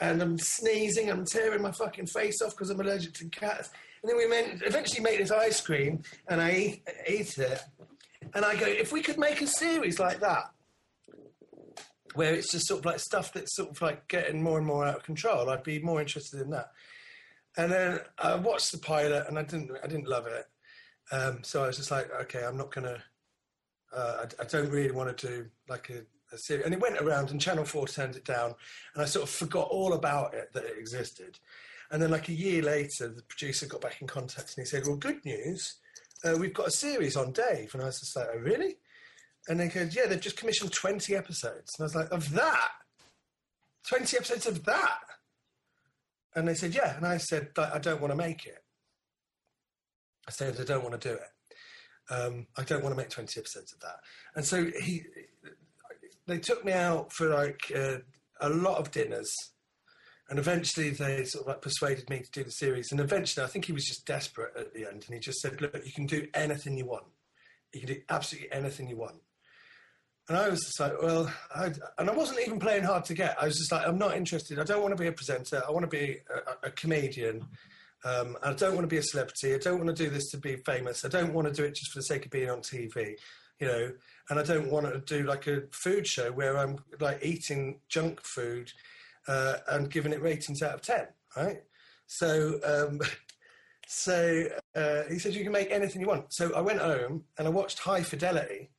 and I'm sneezing, I'm tearing my fucking face off because I'm allergic to cats. And then we eventually make this ice cream, and I eat, ate it, and I go, if we could make a series like that, where it's just sort of like stuff that's sort of like getting more and more out of control. I'd be more interested in that. And then I watched the pilot, and I didn't, I didn't love it. Um, so I was just like, okay, I'm not gonna. Uh, I, I, don't really want to do like a, a, series. And it went around, and Channel Four turned it down, and I sort of forgot all about it that it existed. And then, like a year later, the producer got back in contact, and he said, "Well, good news, uh, we've got a series on Dave." And I was just like, "Oh, really?" And they go, yeah, they've just commissioned 20 episodes. And I was like, of that? 20 episodes of that? And they said, yeah. And I said, I don't want to make it. I said, I don't want to do it. Um, I don't want to make 20 episodes of that. And so he, they took me out for like uh, a lot of dinners. And eventually they sort of like persuaded me to do the series. And eventually I think he was just desperate at the end. And he just said, look, you can do anything you want. You can do absolutely anything you want. And I was just like, well, I, and I wasn't even playing hard to get. I was just like, I'm not interested. I don't want to be a presenter. I want to be a, a comedian. Um, I don't want to be a celebrity. I don't want to do this to be famous. I don't want to do it just for the sake of being on TV, you know. And I don't want to do like a food show where I'm like eating junk food uh, and giving it ratings out of ten, right? So, um, so uh, he said you can make anything you want. So I went home and I watched High Fidelity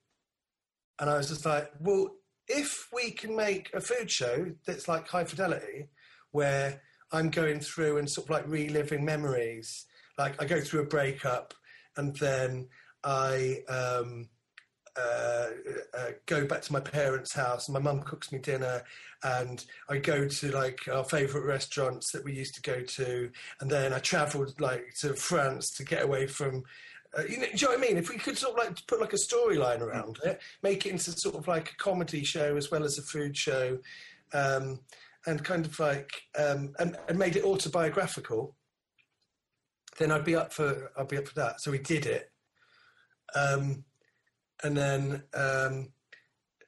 and I was just like, well, if we can make a food show that's like high fidelity, where I'm going through and sort of like reliving memories, like I go through a breakup and then I um, uh, uh, go back to my parents' house and my mum cooks me dinner and I go to like our favourite restaurants that we used to go to. And then I travelled like to France to get away from uh, you know, do you know what I mean? If we could sort of like put like a storyline around it, make it into sort of like a comedy show as well as a food show, um, and kind of like um, and, and made it autobiographical, then I'd be up for I'd be up for that. So we did it, um, and then um,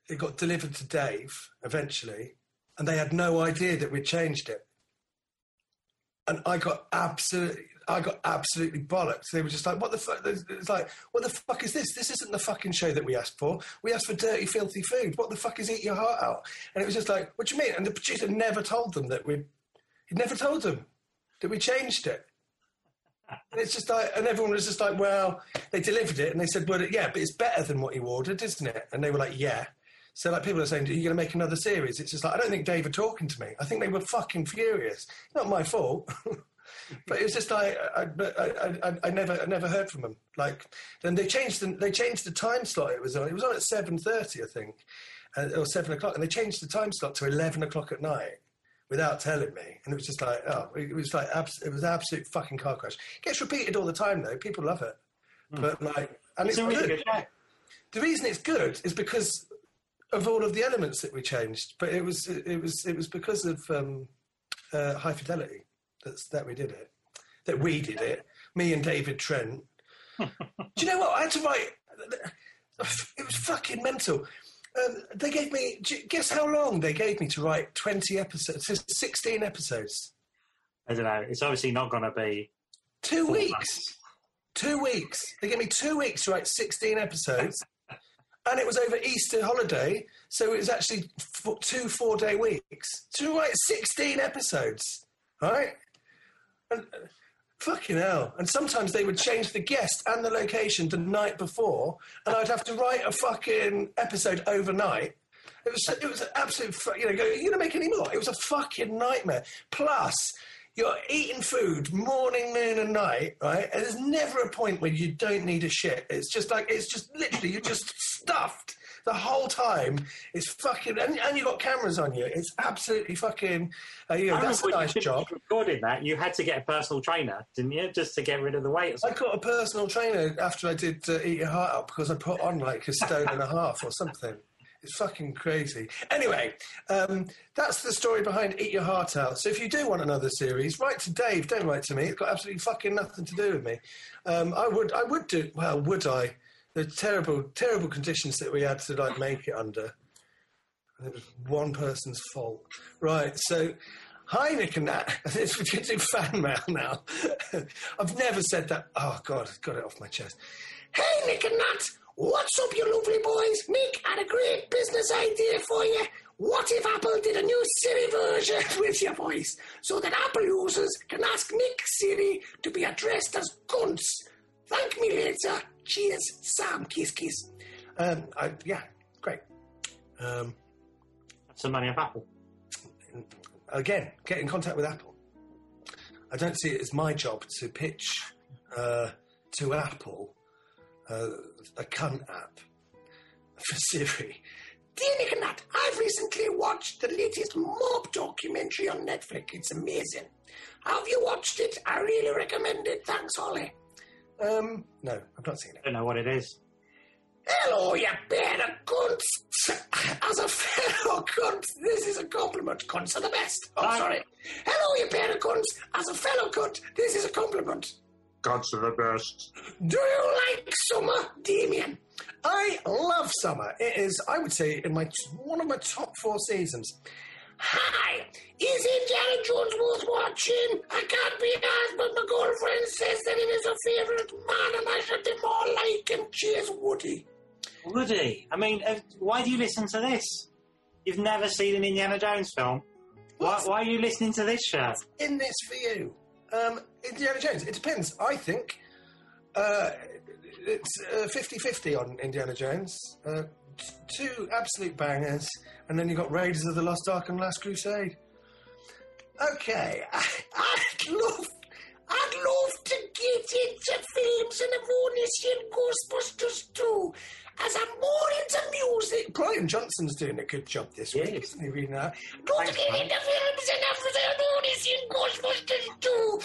it got delivered to Dave eventually, and they had no idea that we'd changed it, and I got absolutely I got absolutely bollocked. They were just like, "What the fuck?" It's like, "What the fuck is this? This isn't the fucking show that we asked for. We asked for dirty, filthy food. What the fuck is eat your heart out?" And it was just like, "What do you mean?" And the producer never told them that we. He never told them that we changed it. And it's just like, and everyone was just like, "Well, they delivered it," and they said, "Well, yeah, but it's better than what you ordered, isn't it?" And they were like, "Yeah." So like people are saying, "Are you going to make another series?" It's just like I don't think Dave were talking to me. I think they were fucking furious. Not my fault. but it was just like I, I, I, I, never I never heard from them. Like then they changed the they changed the time slot it was on. It was on at seven thirty, I think, or seven o'clock, and they changed the time slot to eleven o'clock at night without telling me. And it was just like oh, it was like abs- it was absolute fucking car crash. It gets repeated all the time though. People love it, mm. but like and it's, it's good. good the reason it's good is because of all of the elements that we changed. But it was it was it was because of um, uh, high fidelity that's, that we did it. That we did it. Me and David Trent. Do you know what? I had to write. It was fucking mental. Um, they gave me. Guess how long they gave me to write twenty episodes? Sixteen episodes. I don't know. It's obviously not going to be two weeks. Months. Two weeks. They gave me two weeks to write sixteen episodes, and it was over Easter holiday, so it was actually two four-day weeks to write sixteen episodes. Right? And, uh, fucking hell. And sometimes they would change the guest and the location the night before, and I'd have to write a fucking episode overnight. It was, it was an absolute, you know, go, you to make any more? It was a fucking nightmare. Plus, you're eating food morning, noon, and night, right? And there's never a point where you don't need a shit. It's just like, it's just literally, you're just stuffed the whole time. It's fucking, and, and you've got cameras on you. It's absolutely fucking, uh, you know, that's a nice job. Recording that, you had to get a personal trainer, didn't you, just to get rid of the weight? I got a personal trainer after I did uh, Eat Your Heart Out because I put on like a stone and a half or something. It's fucking crazy. Anyway, um, that's the story behind Eat Your Heart Out. So if you do want another series, write to Dave. Don't write to me. It's got absolutely fucking nothing to do with me. Um, I would, I would do. Well, would I? The terrible, terrible conditions that we had to like make it under. It was one person's fault. Right, so and Nat. It's we're do fan mail now. I've never said that. Oh God, got it off my chest. Hey Nick and Nat, what's up, you lovely boys? Nick had a great business idea for you. What if Apple did a new Siri version with your voice so that Apple users can ask Nick Siri to be addressed as Gunts? Thank me later. Cheers, Sam. Kiss, kiss. Um, I, yeah, great. Um, some money off Apple. Again, get in contact with Apple. I don't see it as my job to pitch uh, to Apple uh, a cunt app. for Siri. Dear Nick and Nat, I've recently watched the latest mob documentary on Netflix. It's amazing. Have you watched it? I really recommend it. Thanks, Holly. Um, no, I've not seen it. I don't know what it is. Hello, you pair of cunts. As a fellow cunt, this is a compliment. Cunts are the best. Oh, Hi. sorry. Hello, you pair of cunts. As a fellow cunt, this is a compliment. Gods are the best. Do you like summer, Damien? I love summer. It is, I would say, in my one of my top four seasons. Hi, is Indiana Jones worth watching? I can't be asked, but my girlfriend says that it is her favourite man, and I should be more like him. Cheers, Woody. Woody, I mean, uh, why do you listen to this? You've never seen an Indiana Jones film. Why, why are you listening to this show? in this for you? Um, Indiana Jones. It depends. I think uh, it's uh, 50-50 on Indiana Jones. Uh, t- two absolute bangers, and then you got Raiders of the Lost Ark and Last Crusade. Okay, I, I'd love, I'd love to get into films, and I've only seen Ghostbusters too. As I'm more into music, Brian Johnson's doing a good job this week, Yes. isn't he? Reading that. Love to get man. into films, and I've only seen Ghostbusters too.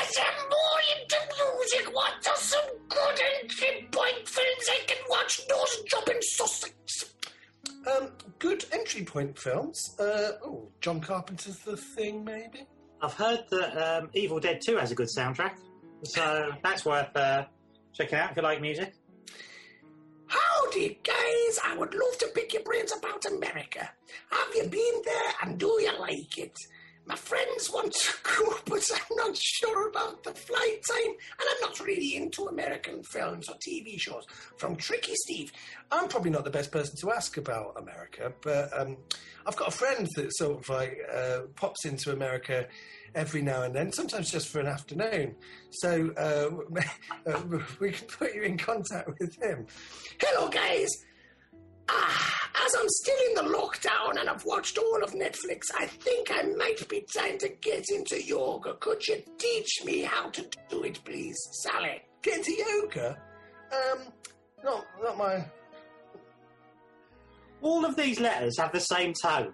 As I'm more into music, what are some good entry point films I can watch? Nose Job in Sussex. Um, good entry point films. Uh, oh, John Carpenter's The Thing, maybe. I've heard that um, Evil Dead 2 has a good soundtrack, so that's worth uh, checking out if you like music. Howdy, guys. I would love to pick your brains about America. Have you been there and do you like it? My friends want to go, but I'm not sure about the flight time, and I'm not really into American films or TV shows. From Tricky Steve. I'm probably not the best person to ask about America, but um, I've got a friend that sort of like uh, pops into America every now and then, sometimes just for an afternoon. So uh, we can put you in contact with him. Hello, guys. Ah, as I'm still in the lockdown and I've watched all of Netflix, I think I might be time to get into yoga. Could you teach me how to do it, please, Sally? Get into yoga? Um, not, not my. All of these letters have the same tone.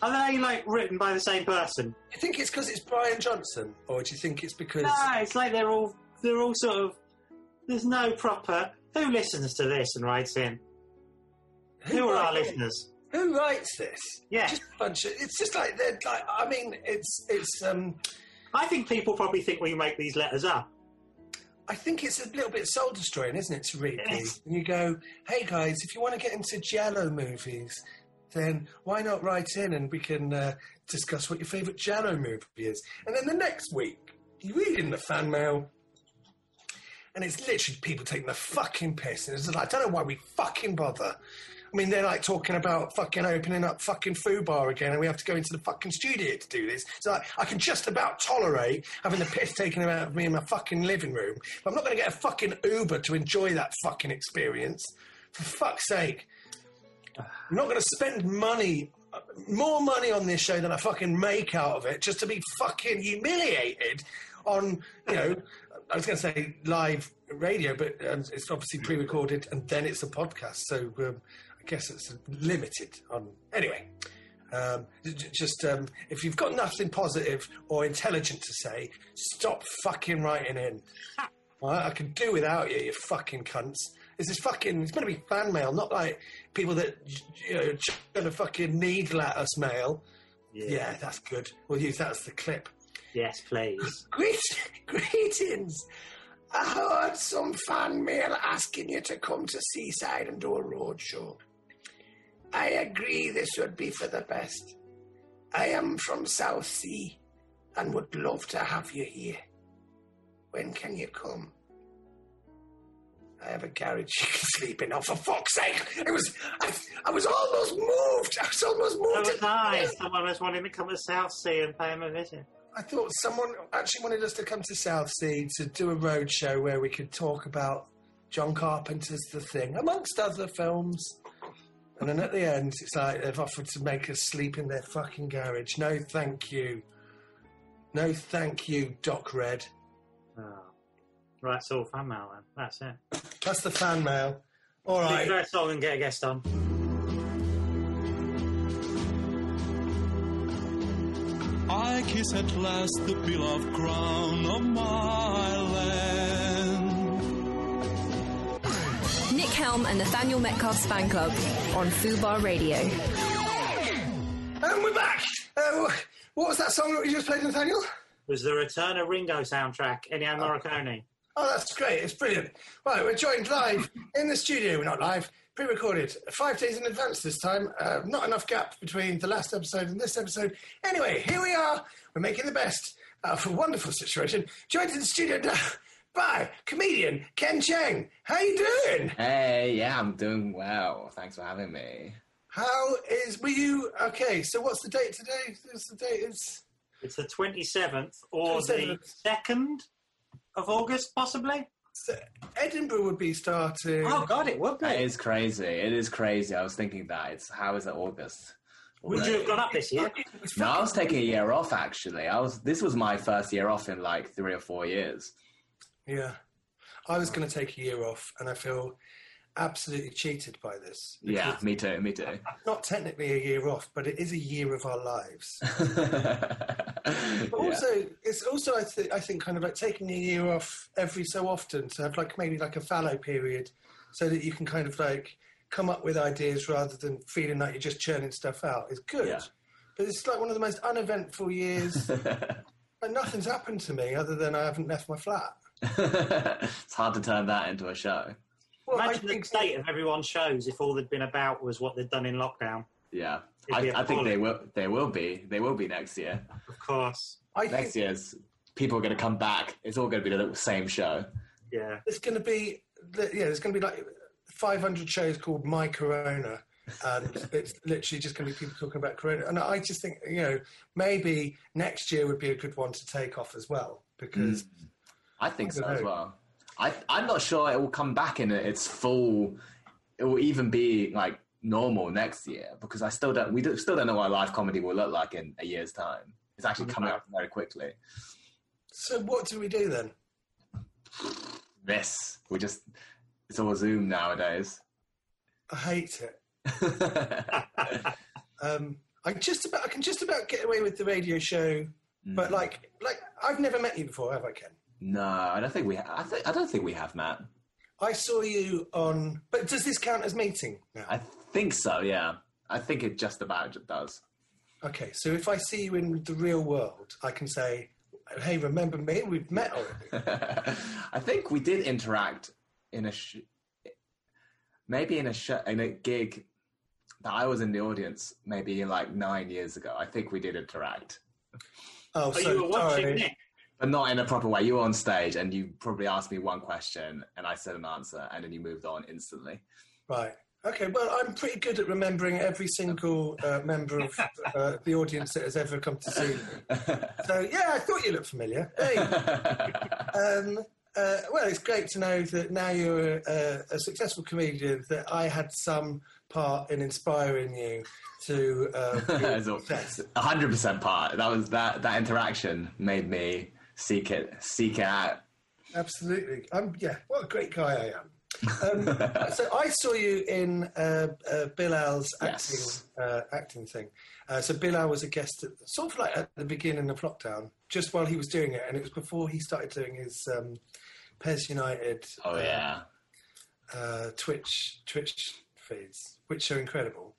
Are they like written by the same person? Do you think it's because it's Brian Johnson, or do you think it's because? No, it's like they're all they're all sort of. There's no proper. Who listens to this and writes in? Who are our listeners? Who writes this? Yeah. just a bunch of. It's just like they're like. I mean, it's it's. um I think people probably think we make these letters up. I think it's a little bit soul destroying, isn't it, to read these? And you go, hey guys, if you want to get into giallo movies, then why not write in and we can uh, discuss what your favourite giallo movie is. And then the next week, you read in the fan mail, and it's literally people taking the fucking piss. And it's like, I don't know why we fucking bother. I mean, they're like talking about fucking opening up fucking Fubar again, and we have to go into the fucking studio to do this. So I can just about tolerate having the piss taken out of me in my fucking living room, but I'm not going to get a fucking Uber to enjoy that fucking experience. For fuck's sake, I'm not going to spend money, more money on this show than I fucking make out of it, just to be fucking humiliated on, you know. I was going to say live radio, but um, it's obviously pre-recorded and then it's a podcast. So um, guess it's limited on. Anyway, um, just um, if you've got nothing positive or intelligent to say, stop fucking writing in. Right? I can do without you, you fucking cunts. This is fucking. It's going to be fan mail, not like people that you know going to fucking needle at us mail. Yeah. that's good. We'll use that as the clip. Yes, please. Greet, greetings. I heard some fan mail asking you to come to Seaside and do a road show. I agree this would be for the best. I am from Southsea and would love to have you here. When can you come? I have a garage you can sleep in. Oh, for fuck's sake! It was, I, I was almost moved. I was almost So moved. was I. Someone was wanting to come to Southsea and pay him a visit. I thought someone actually wanted us to come to Southsea to do a road show where we could talk about John Carpenter's The Thing, amongst other films. And then at the end, it's like they've offered to make us sleep in their fucking garage. No, thank you. No, thank you, Doc Red. Oh. Right, it's all fan mail then. That's it. That's the fan mail. All Right. right. Do a song and get a guest on. I kiss at last the beloved crown of my Nick Helm and Nathaniel Metcalfe's fan club on Fubar Radio. And we're back. Uh, what was that song that we just played, Nathaniel? Was the Return of Ringo soundtrack, Ennio Morricone? Oh, that's great. It's brilliant. Right, we're joined live in the studio. We're not live, pre recorded, five days in advance this time. Uh, not enough gap between the last episode and this episode. Anyway, here we are. We're making the best of a wonderful situation. Joined in the studio now by comedian Ken Cheng. How you doing? Hey, yeah, I'm doing well. Thanks for having me. How is, were you, okay, so what's the date today? What's the date? It's, It's the 27th or the 2nd of August, possibly? so Edinburgh would be starting. Oh, God, it would be. It is crazy. It is crazy. I was thinking that. It's how is it August? Would you have gone up this year? No, I was taking a year off actually. I was. This was my first year off in like three or four years. Yeah. I was going to take a year off, and I feel absolutely cheated by this. Yeah, me too. Me too. Not technically a year off, but it is a year of our lives. But Yeah. also, it's also I, th- I think kind of like taking a year off every so often to have like maybe like a fallow period, so that you can kind of like come up with ideas rather than feeling like you're just churning stuff out is good. Yeah. But it's like one of the most uneventful years. and nothing's happened to me other than I haven't left my flat. it's hard to turn that into a show. Well, Imagine I the think state of everyone's shows if all they'd been about was what they'd done in lockdown. Yeah, I, I think they will. They will be. They will be next year. Of course. I Next think year's people are going to come back. It's all going to be the same show. Yeah. there's going to be yeah, there's going to be like 500 shows called My Corona, and it's literally just going to be people talking about Corona. And I just think you know maybe next year would be a good one to take off as well because mm. I think I so don't as well. I, I'm not sure it will come back in its full. It will even be like normal next year because I still don't. We do, still don't know what live comedy will look like in a year's time. It's actually coming up very quickly. so what do we do then? This we just it's all Zoom nowadays. I hate it. Um, I just about I can just about get away with the radio show, but like like I've never met you before, have I, Ken? No, I don't think we. Ha- I think I don't think we have Matt. I saw you on, but does this count as meeting now? I think so. Yeah, I think it just about does. Okay, so if I see you in the real world, I can say, "Hey, remember me? We've met already." I think we did interact in a sh- maybe in a sh- in a gig that I was in the audience maybe like nine years ago. I think we did interact, Oh, so you were watching sorry. Nick? But not in a proper way. You were on stage and you probably asked me one question and I said an answer and then you moved on instantly. Right. Okay. Well, I'm pretty good at remembering every single uh, member of uh, the audience that has ever come to see me. So yeah, I thought you looked familiar. Hey. Um, uh, well, it's great to know that now you're a, a successful comedian. That I had some part in inspiring you to. Uh, be all- A hundred percent part. That was that that interaction made me seek it seek it out. Absolutely. I'm, yeah, what a great guy I am. Um, so I saw you in uh, uh, Bilal's acting Yes. uh, acting thing. Uh, so Bilal was a guest, at, sort of like at the beginning of lockdown, just while he was doing it, and it was before he started doing his um, Pez United Oh uh, yeah. uh, Twitch Twitch feeds, which are incredible.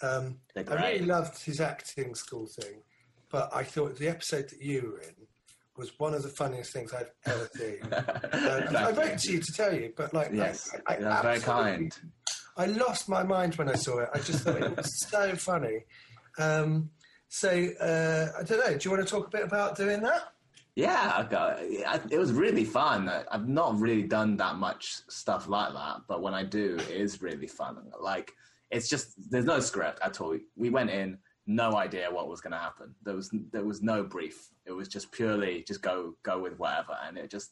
Um, I really loved his acting school thing, but I thought the episode that you were in was one of the funniest things I've ever seen. Uh, I wrote to you to tell you, but like, Yes, I, I, very kind. I lost my mind when I saw it. I just thought it was so funny. Um, so uh, I don't know. Do you want to talk a bit about doing that? Yeah, I it was really fun. I've not really done that much stuff like that, but when I do, it is really fun. Like, it's just there's no script at all. We went in, no idea what was going to happen. There was there was no brief. It was just purely just go go with whatever, and it just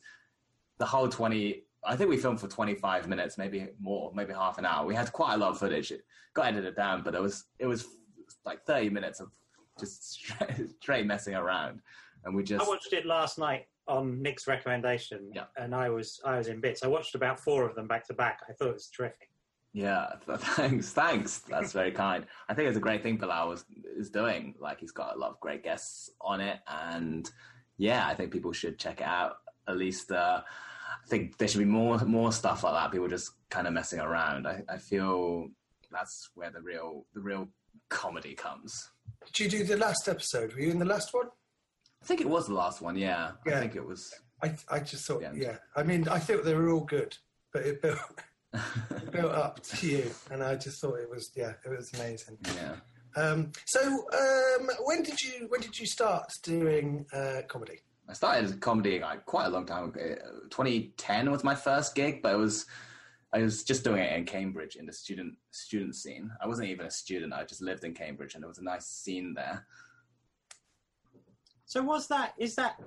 the whole twenty. I think we filmed for twenty five minutes, maybe more, maybe half an hour. We had quite a lot of footage. It got edited down, but it was it was like thirty minutes of just straight, straight messing around, and we just I watched it last night on Nick's recommendation, Yeah. and I was I was in bits. I watched about four of them back to back. I thought it was terrific. Yeah, thanks, thanks. That's very kind. I think it's a great thing Bilal is, is doing. Like he's got a lot of great guests on it, and yeah, I think people should check it out. At least, uh, I think there should be more more stuff like that. People just kind of messing around. I, I feel that's where the real the real comedy comes. Did you do the last episode? Were you in the last one? I think it was the last one. Yeah, yeah. I think it was. I, I just thought, Yeah. I mean, I thought they were all good, but it it built up to you, and I just thought it was, yeah, it was amazing. Yeah. Um, so, um, when did you when did you start doing uh, comedy? I started comedy like quite a long time ago. 2010 was my first gig, but it was I was just doing it in Cambridge in the student student scene. I wasn't even a student. I just lived in Cambridge, and there was a nice scene there. So was that? Is that?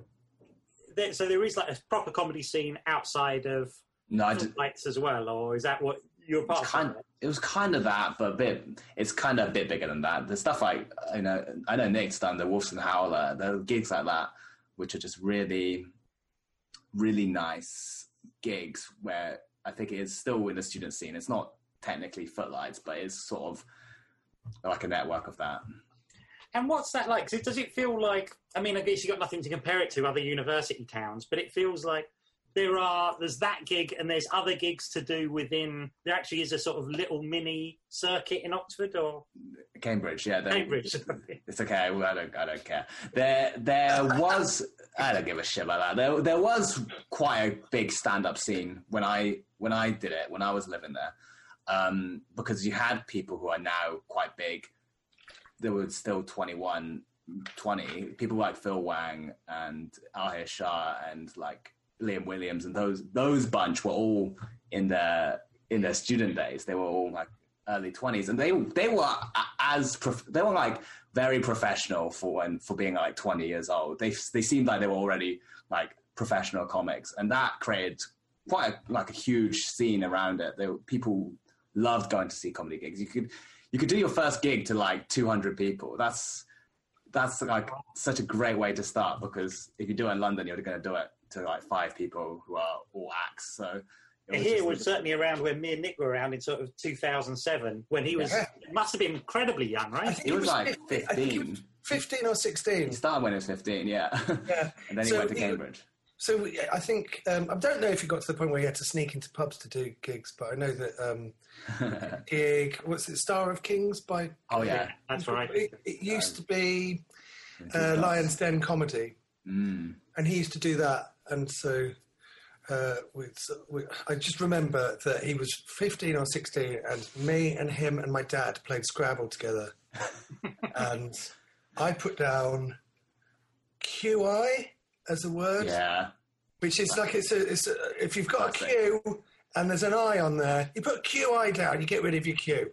There, so there is like a proper comedy scene outside of No, I lights as well, or is that what you're part it's of? It was kind of that, but a bit. It's kind of a bit bigger than that. The stuff like you know, I know Nick's done the Wolfson Howler. the gigs like that, which are just really, really nice gigs where I think it is still in the student scene. It's not technically footlights, but it's sort of like a network of that. And what's that like? does it feel like? I mean, I guess you got nothing to compare it to other university towns, but it feels like there are there's that gig and there's other gigs to do within. There actually is a sort of little mini circuit in Oxford or Cambridge, yeah. Cambridge. It's okay. well, I don't. I don't care. There, there was. I don't give a shit about that. There, there was quite a big stand-up scene when I when I did it when I was living there, um, because you had people who are now quite big. There were still 21, 20 people like Phil Wang and Ahir Shah and like Liam Williams and those those bunch were all in their in their student days. They were all like early twenties, and they they were uh, as prof- they were like very professional for when for being like twenty years old. They they seemed like they were already like professional comics, and that created quite a, like a huge scene around it. People loved going to see comedy gigs. You could you could do your first gig to like two hundred people. That's that's like such a great way to start because if you do it in London, you're going to do it to like five people who are all acts. So it was Here just- was certainly around when me and Nick were around in sort of 2007 when he was Yeah. must have been incredibly young, right? think He was like 50 I was 15. 15 or 16. He started when he was 15, yeah. Yeah. and then he went to he- Cambridge. So we- I think um, I don't know if you got to the point where you had to sneak into pubs to do gigs, but I know that um, gig what's it, Star of Kings by oh, yeah. That's right. It, it used to be uh, Lions Den comedy, Mm. and he used to do that, and so. Uh, we, we, I just remember that he was 15 or 16, and me and him and my dad played Scrabble together. and I put down QI as a word. Yeah. Which is like it's a, it's a, if you've got a Classic. Q and there's an I on there, you put QI down, you get rid of your Q.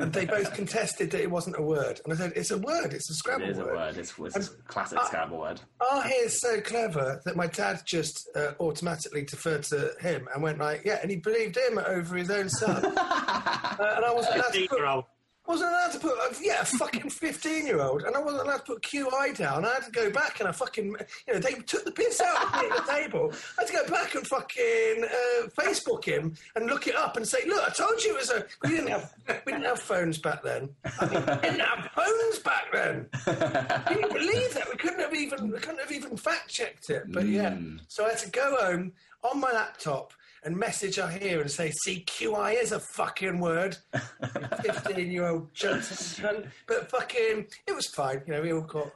And they both contested that it wasn't a word. And I said, it's a word, it's a Scrabble It is a word. word. It's, it's a classic uh, Scrabble word. Oh, he is so clever that my dad just uh, automatically deferred to him and went like, yeah, and he believed him over his own son. uh, and I wasn't allowed to 15 put, year old. Wasn't allowed to put, yeah, a fucking 15 year old, and I wasn't allowed to put QI down. I had to go back and I fucking, you know, they took the piss out of me at the table. I had to go back and fucking uh, Facebook him and look it up and say, look, I told you it was a. We didn't have, we didn't have phones back then. I mean, we didn't have phones back then. Can you believe that? We couldn't have even, we couldn't have even fact checked it. But yeah, so I had to go home on my laptop. And message her here and say, "See, QI is a fucking word." Fifteen-year-old Johnson, but fucking, it was fine. You know, we all got.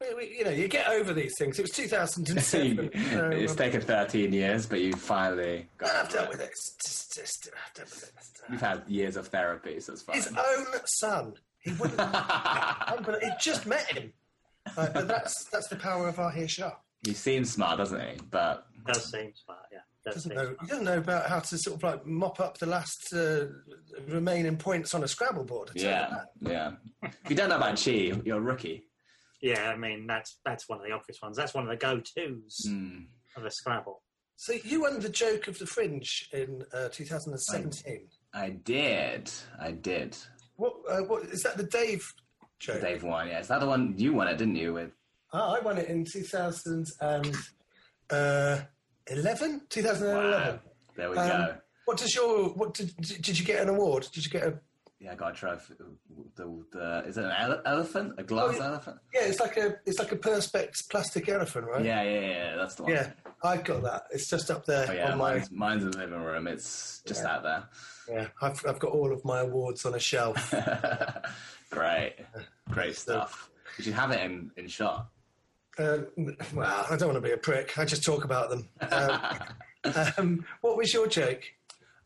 We, we, you know, you get over these things. It was 2007. so, it's um, taken 13 years, but you finally got I've over dealt with it. It's just, just, I've dealt with it. You've had years of therapy, so it's fine. His own son. He wouldn't. but it just met him. Uh, but that's that's the power of Ahir Shah. he seems smart, doesn't he? But Does seem smart, yeah. Does Doesn't know. He doesn't know about how to sort of like mop up the last uh, remaining points on a Scrabble board. I tell you yeah, yeah. If you don't know about Chi, you're a rookie. Yeah, I mean that's that's one of the obvious ones. That's one of the go-tos Mm. of a Scrabble. So you won the joke of the fringe in uh, 2017. I did. I did. What, uh, what is that? The Dave joke? Dave won, yeah. Is that the one you won it, didn't you? With Oh, I won it in 2011. 2011. Wow. There we Um, go. What does your what did did you get an award? Did you get a Yeah, I got a trophy. The, the, is it an ele- elephant? A glass Oh, yeah. elephant? yeah? It's like a it's like a perspex plastic elephant, right? Yeah, yeah, yeah. That's the one. Yeah, I've got that. It's just up there Oh, yeah, on my. mine's, mine's in the living room. It's just out there. Yeah, I've I've got all of my awards on a shelf. Great, great stuff. You should have it in, in shot. Um, well, I don't want to be a prick. I just talk about them. Um, um, what was your joke?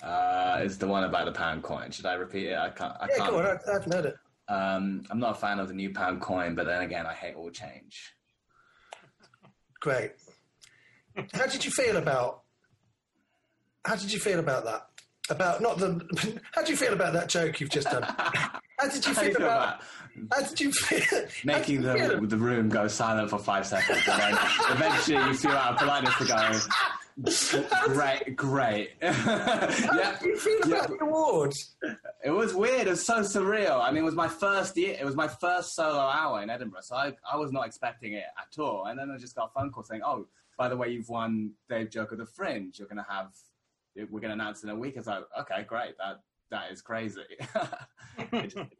Uh, it's the one about the pound coin. Should I repeat it? I can't. I Yeah, can't. go on. I, I haven't heard it. Um, I'm not a fan of the new pound coin, but then again, I hate all change. Great. How did you feel about? How did you feel about that? About not the. How do you feel about that joke you've just done? How did you feel about? How did you feel? Making how did you the feel- the room go silent for five seconds, and then eventually you feel out of politeness to go, great, great. How yeah, did you feel yeah. about the award? It was weird. It was so surreal. I mean, it was my first year. It was my first solo hour in Edinburgh, so I, I was not expecting it at all. And then I just got a phone call saying, "Oh, by the way, you've won Dave Joke of the Fringe. You're going to have. We're going to announce in a week." It's like, okay, great. That that is crazy.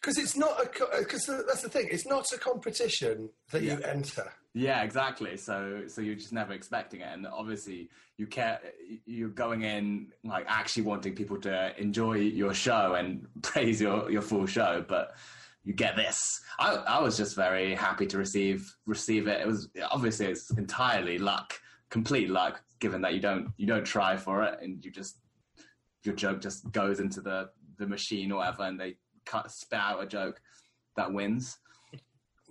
Because it's not a. Because uh, that's the thing. It's not a competition that you enter. yeah, exactly. So so you're just never expecting it, and obviously you care. You're going in like actually wanting people to enjoy your show and praise your your full show, but you get this. I, I was just very happy to receive receive it. It was obviously it's entirely luck, complete luck, given that you don't you don't try for it and you just your joke just goes into the the machine or whatever, and they cut spit out a joke that wins.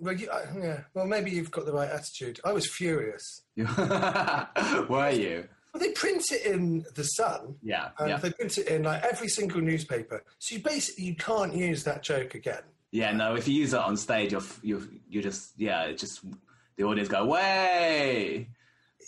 Well, you, yeah. Well, maybe you've got the right attitude. I was furious. Were you? Well, they print it in the Sun, Yeah, and yeah, they print it in like every single newspaper. So you basically you can't use that joke again. yeah. No, if you use it on stage, you're you're you just yeah, it just the audience go way.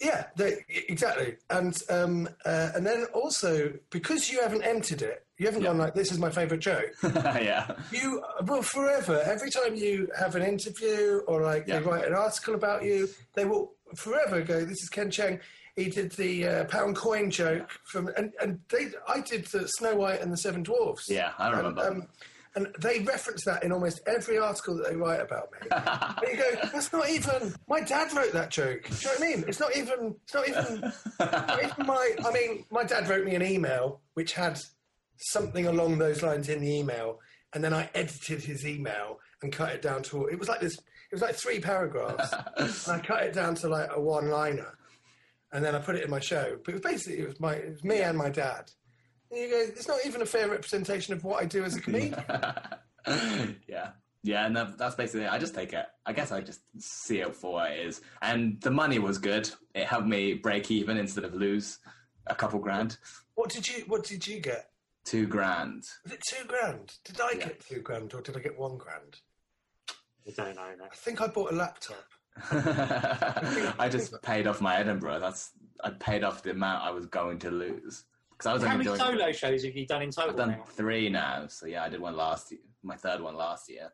Yeah, they, exactly. And um, uh, and then also because you haven't entered it, you haven't gone like this is my favourite joke. yeah, You will forever. Every time you have an interview or like Yeah. they write an article about you, they will forever go. This is Ken Cheng. He did the uh, pound coin joke from, and and they. I did the Snow White and the Seven Dwarfs. yeah. I remember. Um, and they reference that in almost every article that they write about me. and you go, that's not even. My dad wrote that joke. Do you know what I mean? It's not even. It's not even. not even my. I mean, my dad wrote me an email which had something along those lines in the email, and then I edited his email and cut it down to. It was like this. It was like three paragraphs, and I cut it down to like a one-liner, and then I put it in my show. But it was basically it was my. It was me and my dad. And you go, it's not even a fair representation of what I do as a comedian. yeah. Yeah, and that, that's basically it. I just take it. I guess I just see it for what it is. And the money was good. It helped me break even instead of lose a couple grand. what did you What did you get? Two grand. Was it two grand? Did I Yeah. get two grand or did I get one grand? I don't know I think I bought a laptop. I just paid off my Edinburgh. That's I paid off the amount I was going to lose because I was How only many doing. solo shows have you done in total I've done now? three now, so yeah, I did one last year. My third one last year.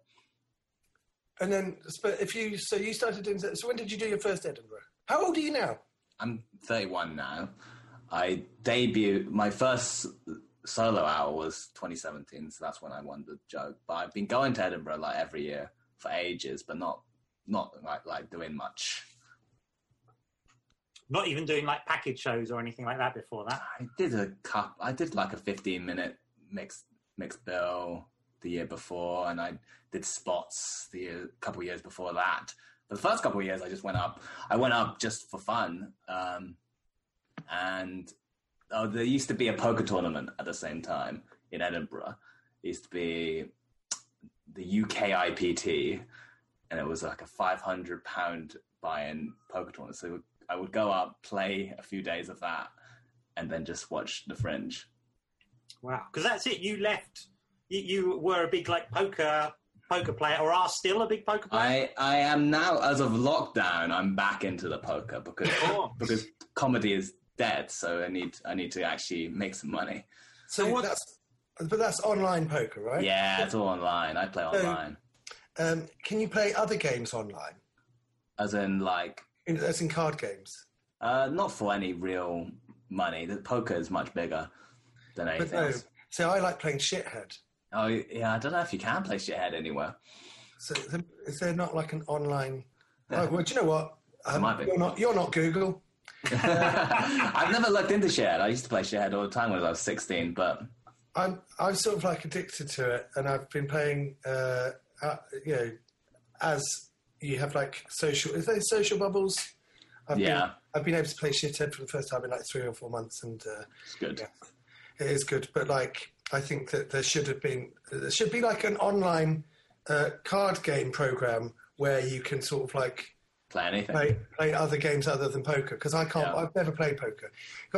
And then, but if you so you started doing so when did you do your first Edinburgh? How old are you now? I'm 31 now. I debuted my first solo hour was 2017, so that's when I won the joke. But I've been going to Edinburgh like every year for ages, but not not like like doing much. Not even doing like package shows or anything like that before that. I did a cup. I did like a 15 minute mixed mixed bill the year before, and I did spots the year, couple years before that. But the first couple of years, I just went up. I went up just for fun, um, and oh, there used to be a poker tournament at the same time in Edinburgh. It used to be the UK IPT, and it was like a 500 pound buy-in poker tournament. So I would go up, play a few days of that, and then just watch the Fringe. Wow, because that's it. You left. You, you were a big like poker poker player, or are still a big poker player. I I am now, as of lockdown, I'm back into the poker because because comedy is dead. So I need I need to actually make some money. So So what- that's but that's online poker, right? Yeah, it's all online. I play online, Um, can you play other games online? as in like In, as in card games. uh, not for any real money. The poker is much bigger. than anything no, else. so I like playing shithead. Oh yeah, I don't know if you can play shithead anywhere. So is there not like an online? Oh, well, do you know what? Um, might be. You're not. You're not Google. I've never looked into shithead. I used to play shithead all the time when I was 16, but I'm. I'm sort of like addicted to it, and I've been playing. Uh, uh, you know, as you have like social. Is there social bubbles? I've Yeah. Been, I've been able to play shithead for the first time in like three or four months, and uh, it's good. Yeah. it is good. But like, I think that there should have been. There should be like an online uh, card game program where you can sort of like Play anything. play play other games other than poker because I can't. Yeah. I've never played poker.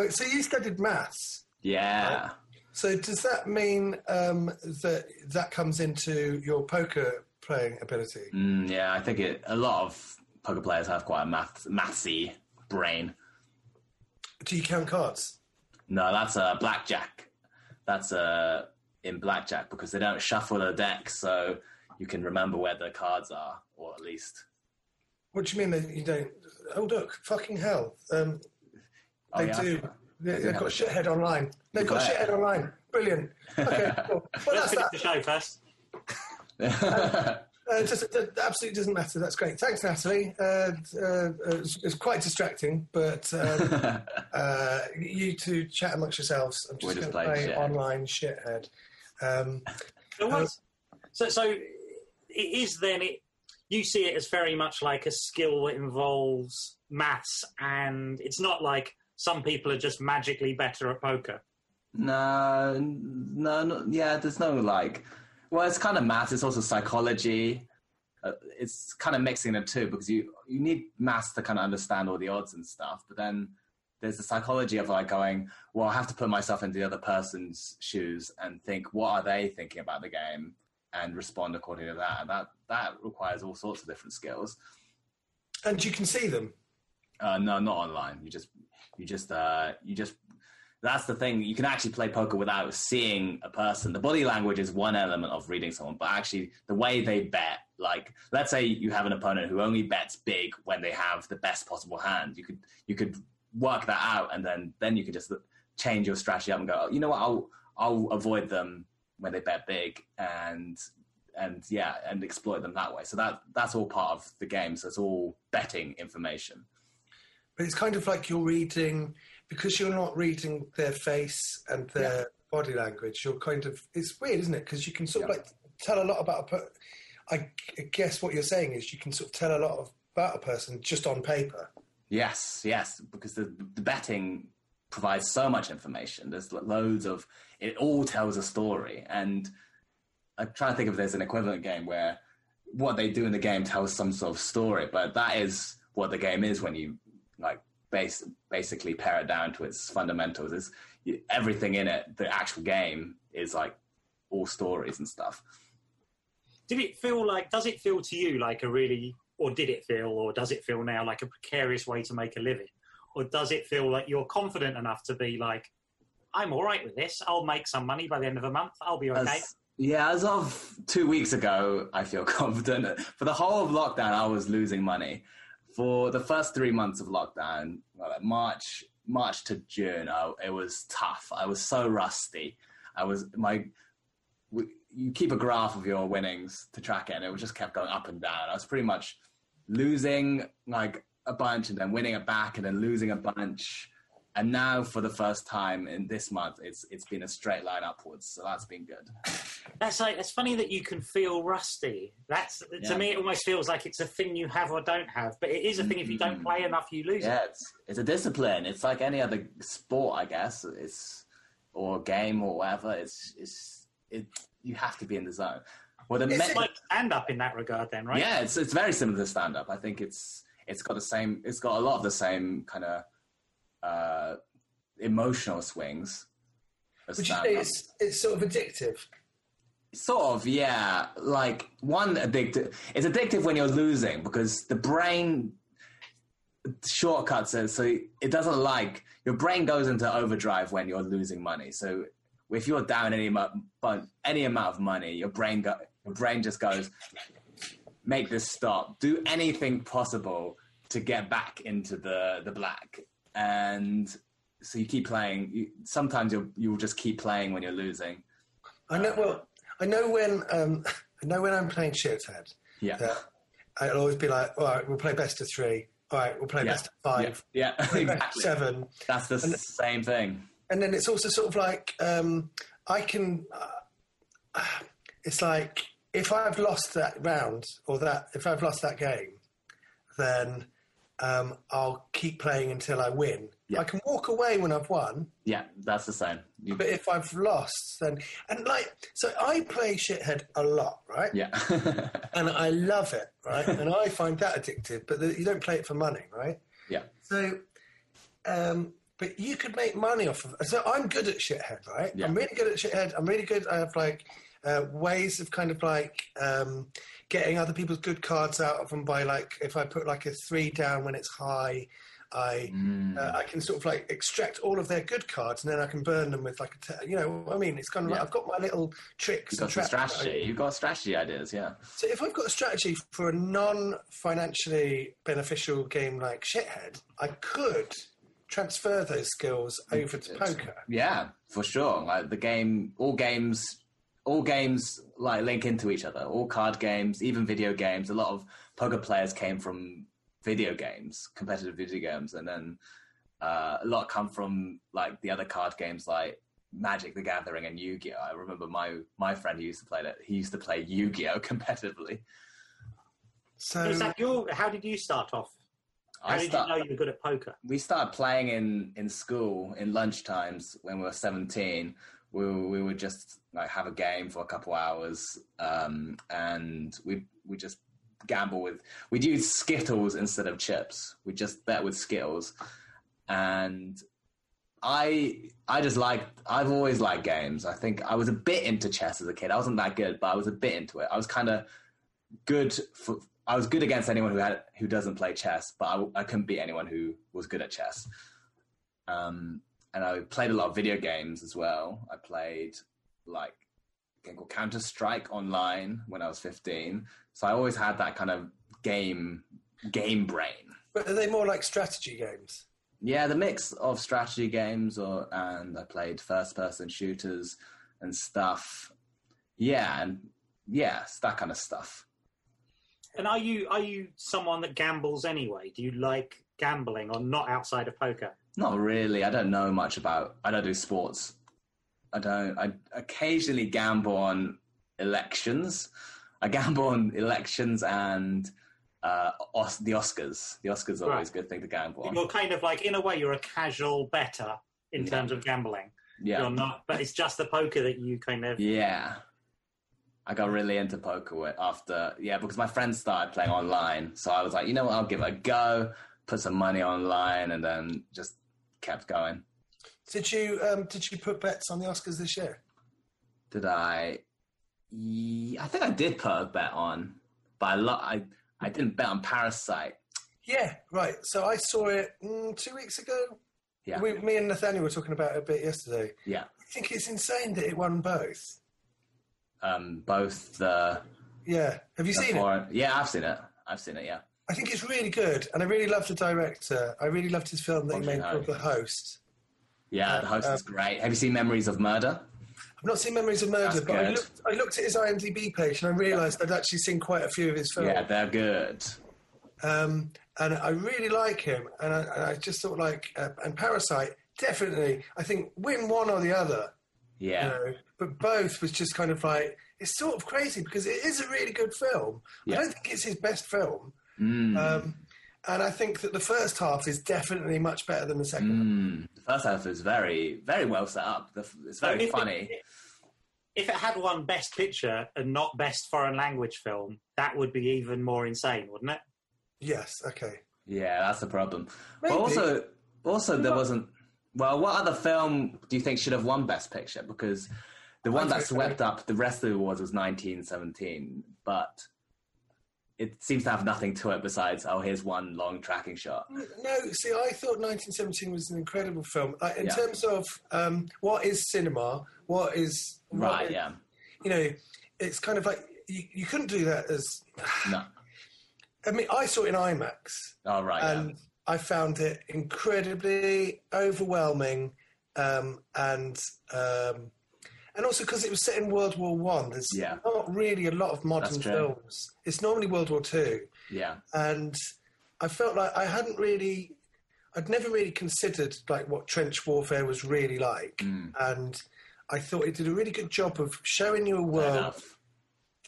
So you studied maths. Yeah. So does that mean um, that that comes into your poker playing ability? Mm, yeah, I think it, a lot of poker players have quite a math, mathsy brain. Do you count cards? No, that's a blackjack. That's a in blackjack because they don't shuffle the deck, so you can remember where the cards are, or at least. What do you mean that you don't? Oh look, fucking hell! Um, Oh, they yeah. do. They, they've got Yeah. shithead online. They've got Yeah. shithead online. Brilliant. Okay, cool. Well, Let's that's finish that. the show first. Uh, it just, it absolutely doesn't matter. That's great. Thanks, Natalie. Uh, uh, it's, it's quite distracting, but um, uh, you two chat amongst yourselves. I'm just just going to play shithead. online shithead. Um, So, what's- so, so it is then it. You see it as very much like a skill that involves maths, and it's not like some people are just magically better at poker. no, no, no, yeah, there's no like. Well, it's kind of math. It's also psychology. Uh, it's kind of mixing the two because you you need maths to kind of understand all the odds and stuff, but then there's the psychology of like going, well, I have to put myself into the other person's shoes and think, what are they thinking about the game, and respond according to that. And that that requires all sorts of different skills. and you can see them. Uh, no, not online. You just, you just, uh, you just. That's the thing. You can actually play poker without seeing a person. The body language is one element of reading someone, but actually the way they bet. Like, let's say you have an opponent who only bets big when they have the best possible hand. You could, you could work that out, and then then you could just change your strategy up and go. "Oh, You know what? I'll I'll avoid them when they bet big, and and yeah, and exploit them that way. So that that's all part of the game. So it's all betting information. But it's kind of like you're reading because you're not reading their face and their body language. You're kind of it's weird, isn't it? Because you can sort of like tell a lot about a. I guess what you're saying is you can sort of tell a lot of, about a person just on paper. Yes, yes, because the, the betting provides so much information. There's loads of it. All tells a story, and I'm trying to think if there's an equivalent game where what they do in the game tells some sort of story. But that is what the game is when you like base basically pare it down to its fundamentals. Is everything in it? The actual game is like all stories and stuff. Did it feel like? Does it feel to you like a really, or did it feel, or does it feel now like a precarious way to make a living, or does it feel like you're confident enough to be like, I'm all right with this. I'll make some money by the end of the month. I'll be okay. As, yeah, as of two weeks ago, I feel confident. For the whole of lockdown, I was losing money. For the first three months of lockdown, March, March to June, I, it was tough. I was so rusty. I was my. we- You keep a graph of your winnings to track it, and it just kept going up and down. I was pretty much losing like a bunch, and then winning it back, and then losing a bunch. And now, for the first time in this month, it's it's been a straight line upwards. So that's been good. That's like it's funny that you can feel rusty. That's Yeah. to me, it almost feels like it's a thing you have or don't have. But it is a thing. If you don't Mhm. play enough, you lose Yeah, it. it's it's a discipline. It's like any other sport, I guess. It's or game or whatever. It's it's it. You have to be in the zone. Well, the me- It's like stand up in that regard, then, right? yeah, it's it's very similar to stand up. I think it's it's got the same. It's got a lot of the same kind of uh, emotional swings. Would you say it's it's sort of addictive? Sort of, yeah. Like one addictive. It's addictive when you're losing because the brain shortcuts it, so it doesn't like your brain goes into overdrive when you're losing money. So if you're down any amount, but any amount of money, your brain go, your brain just goes, make this stop. Do anything possible to get back into the the black. And so you keep playing. You, sometimes you'll you'll just keep playing when you're losing. I know. Well, I know when um, I know when I'm playing shithead. Yeah. I'll always be like, all right, we'll play best of three. All right, we'll play Yeah. best of five. Yeah, yeah, of exactly. seven. That's the And- same thing. and then it's also sort of like um, I can. Uh, it's like if I've lost that round or that if I've lost that game, then um, I'll keep playing until I win. Yeah. I can walk away when I've won, Yeah, that's the same. You, but if I've lost, then and like so I play shithead a lot, right? yeah, And I love it, right? and I find that addictive, but the, you don't play it for money, right? yeah, So, um, but you could make money off of. So I'm good at shithead, right? Yeah. I'm really good at shithead. I'm really good. I have like uh, ways of kind of like um, getting other people's good cards out of them by like if I put like a three down when it's high. I Mm. uh, I can sort of like extract all of their good cards and then I can burn them with like a you know I mean it's kind of like I've got my little tricks You've and got strategy. You've got strategy ideas. Yeah, So if I've got a strategy for a non-financially beneficial game like Shithead, I could transfer those skills over to poker. yeah, for sure. Like the game, all games, all games like link into each other. All card games, even video games. A lot of poker players came from video games, competitive video games, and then uh, a lot come from like the other card games like Magic the Gathering and Yu-Gi-Oh. I remember my my friend who used to play that. He used to play Yu-Gi-Oh competitively. So Zach, you how did you start off? How I did start- you know you were good at poker? we started playing in in school in lunch times when we were 17 we, we would just like have a game for a couple hours um, and we we just gamble with we'd use skittles instead of chips. We just bet with skittles. And i i just like i've always liked games. I think i was a bit into chess as a kid. I wasn't that good but i was a bit into it. I was kind of good for I was good against anyone who had who doesn't play chess, but I, I couldn't beat anyone who was good at chess. Um, and I played a lot of video games as well. I played like a game called Counter Strike online when I was fifteen. So I always had that kind of game game brain. but are they more like strategy games? Yeah, the mix of strategy games, or and I played first person shooters and stuff. Yeah, and yeah, that kind of stuff. And are you are you someone that gambles anyway? Do you like gambling or not outside of poker? Not really. I don't know much about. I don't do sports. I don't. I occasionally gamble on elections. I gamble on elections and uh, Os- the Oscars. The Oscars are always a good thing to gamble on. You're kind of like in a way you're a casual bettor in Yeah. terms of gambling. Yeah, You're not, but it's just the poker that you kind of. yeah. I got really into poker after yeah because my friends started playing online, so I was like, you know what, I'll give it a go. Put some money online, and then just kept going. Did you um, did you put bets on the Oscars this year? Did I? I think I did put a bet on, but I, lo- I I didn't bet on Parasite. Yeah, right. So I saw it mm, two weeks ago. Yeah, We, me and Nathaniel were talking about it a bit yesterday. yeah. I think it's insane that it won both. Um, both the. Yeah, have you the seen it? Yeah, I've seen it. I've seen it. Yeah, I think it's really good, and I really loved the director. I really loved his film that he made called The Host. yeah. The host is great. Have you seen Memories of Murder? I've not seen Memories of Murder, That's but I looked, I looked at his IMDb page and I realised I'd actually seen quite a few of his films. Yeah, they're good. Um, and I really like him, and I, and I just thought like, uh, and Parasite definitely. I think win one or the other, Yeah, you know, but both was just kind of like it's sort of crazy because it is a really good film. Yeah. I don't think it's his best film, Mm. um, and I think that the first half is definitely much better than the second. half. Mm. The first half is very, very well set up. The, it's very If it- funny. If it had won Best Picture and not Best Foreign Language Film, that would be even more insane, wouldn't it? Yes, okay. Yeah, that's the problem. Maybe. But also, also there wasn't. Well, what other film do you think should have won Best Picture? Because the one that swept up the rest of the awards was 1917, but it seems to have nothing to it besides oh, here's one long tracking shot. No, see, I thought 1917 was an incredible film. In Yeah. terms of um, what is cinema, what is what Right? is- Yeah. You know, it's kind of like you, you couldn't do that as. No. I mean, I saw it in IMAX, Oh, right. yeah. and I found it incredibly overwhelming, um, and um, and also because it was set in World War One. There's Yeah. not really a lot of modern films. It's normally World War Two, Yeah. and I felt like I hadn't really, I'd never really considered like what trench warfare was really like, Mm. and I thought it did a really good job of showing you a world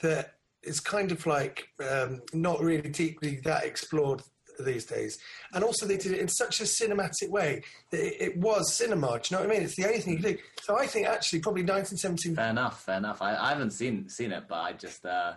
that is kind of like um, not really deeply that explored these days. And also, they did it in such a cinematic way that it, it was cinema. Do you know what I mean? It's the only thing you do. So I think actually, probably 1917. Fair enough. Fair enough. I, I haven't seen seen it, but I just. Uh,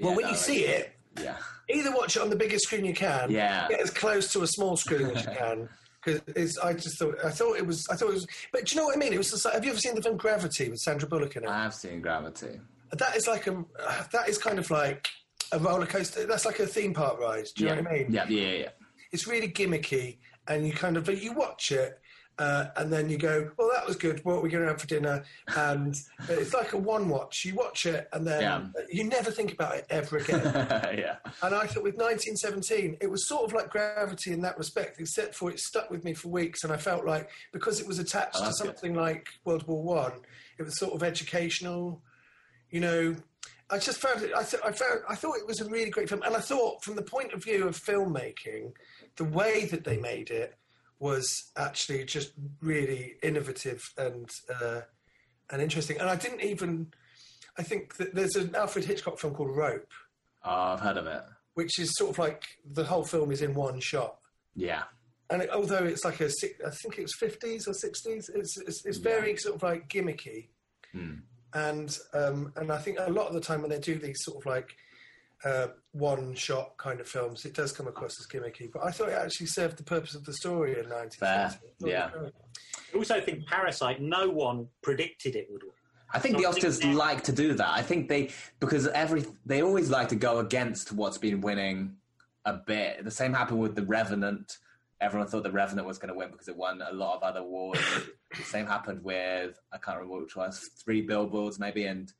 well, when no, you see it, Yeah. either watch it on the biggest screen you can, Yeah. get as close to a small screen as you can. Because I just thought I thought it was I thought it was, but do you know what I mean? It was just have you ever seen the film Gravity with Sandra Bullock in it? I have seen Gravity. that is like a that is kind of like a roller coaster. That's like a theme park ride. Do you yeah. know what I mean? Yeah, yeah, yeah. It's really gimmicky, and you kind of you watch it. Uh, and then you go, well, that was good. What are we going to have for dinner? And it's like a one watch. You watch it, and then Yeah. you never think about it ever again. yeah. And I thought with 1917, it was sort of like Gravity in that respect, except for it stuck with me for weeks. And I felt like because it was attached Oh, to that's good. something like World War One, it was sort of educational. You know, I just found it. I, th- I found. I thought it was a really great film, and I thought from the point of view of filmmaking, the way that they made it was actually just really innovative and uh, and interesting. And I didn't even. I think that there's an Alfred Hitchcock film called Rope Oh, I've heard of it. which is sort of like the whole film is in one shot. Yeah. And it, although it's like a, I think it was fifties or sixties, it's, it's it's very sort of like gimmicky, Hmm. And um, and I think a lot of the time when they do these sort of like uh, one shot kind of films, it does come across as gimmicky. But I thought it actually served the purpose of the story in nineteen. Fair, yeah. I also think Parasite, no one predicted it would win. I think the Something Oscars now- like to do that. I think they because every they always like to go against what's been winning a bit. The same happened with The Revenant. Everyone thought The Revenant was going to win because it won a lot of other awards. the same happened with I can't remember which was Three Billboards maybe and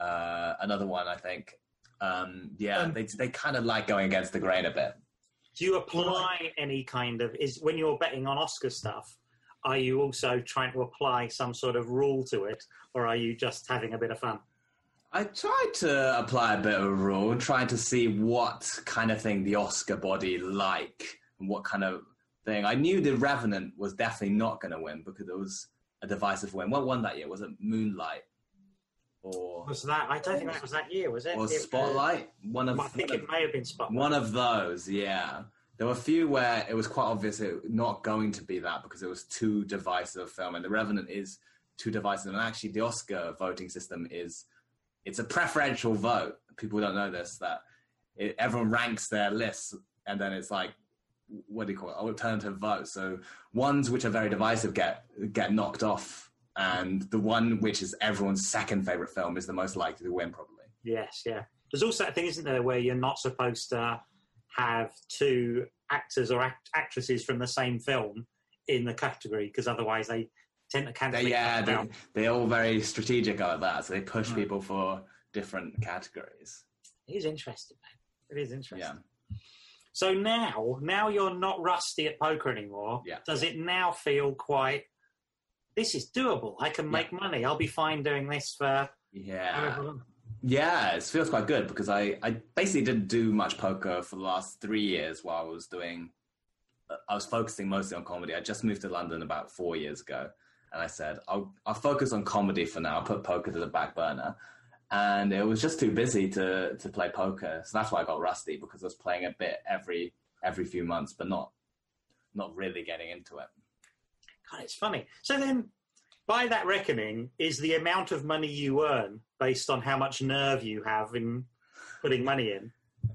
uh, another one I think. Um, yeah, Um, they they kind of like going against the grain a bit. Do you apply any kind of is when you're betting on Oscar stuff? Are you also trying to apply some sort of rule to it, or are you just having a bit of fun? I tried to apply a bit of a rule, trying to see what kind of thing the Oscar body like and what kind of thing. I knew The Revenant was definitely not going to win because it was a divisive win. What won that year? Was it Moonlight or Was that? I don't think that was that year, was it? or Spotlight? One of I think it may have been Spotlight. one of those, yeah. There were a few where it was quite obvious it not going to be that because it was too divisive a film, and The Revenant is too divisive. And actually, the Oscar voting system is it's a preferential vote. People don't know this that it, everyone ranks their lists, and then it's like what do you call it? Alternative votes. So ones which are very divisive get get knocked off, and the one which is everyone's second favorite film is the most likely to win, probably. Yes, yeah. There's also that thing, isn't there, where you're not supposed to have two actors or act- actresses from the same film in the category because otherwise they tend to cancel They, yeah, they, they're all very strategic about that. So they push Mm. people for different categories. It is interesting. man. It is interesting. Yeah. So now, now you're not rusty at poker anymore. Yeah. Does it now feel quite? This is doable. I can make money. I'll be fine doing this for Yeah. Yeah, it feels quite good because I, I basically didn't do much poker for the last three years while I was doing, uh, I was focusing mostly on comedy. I just moved to London about four years ago and I said, I'll, I'll focus on comedy for now. I'll put poker to the back burner. And it was just too busy to, to play poker. So that's why I got rusty because I was playing a bit every, every few months, but not, not really getting into it. God, it's funny. So then, by that reckoning, is the amount of money you earn based on how much nerve you have in putting money in?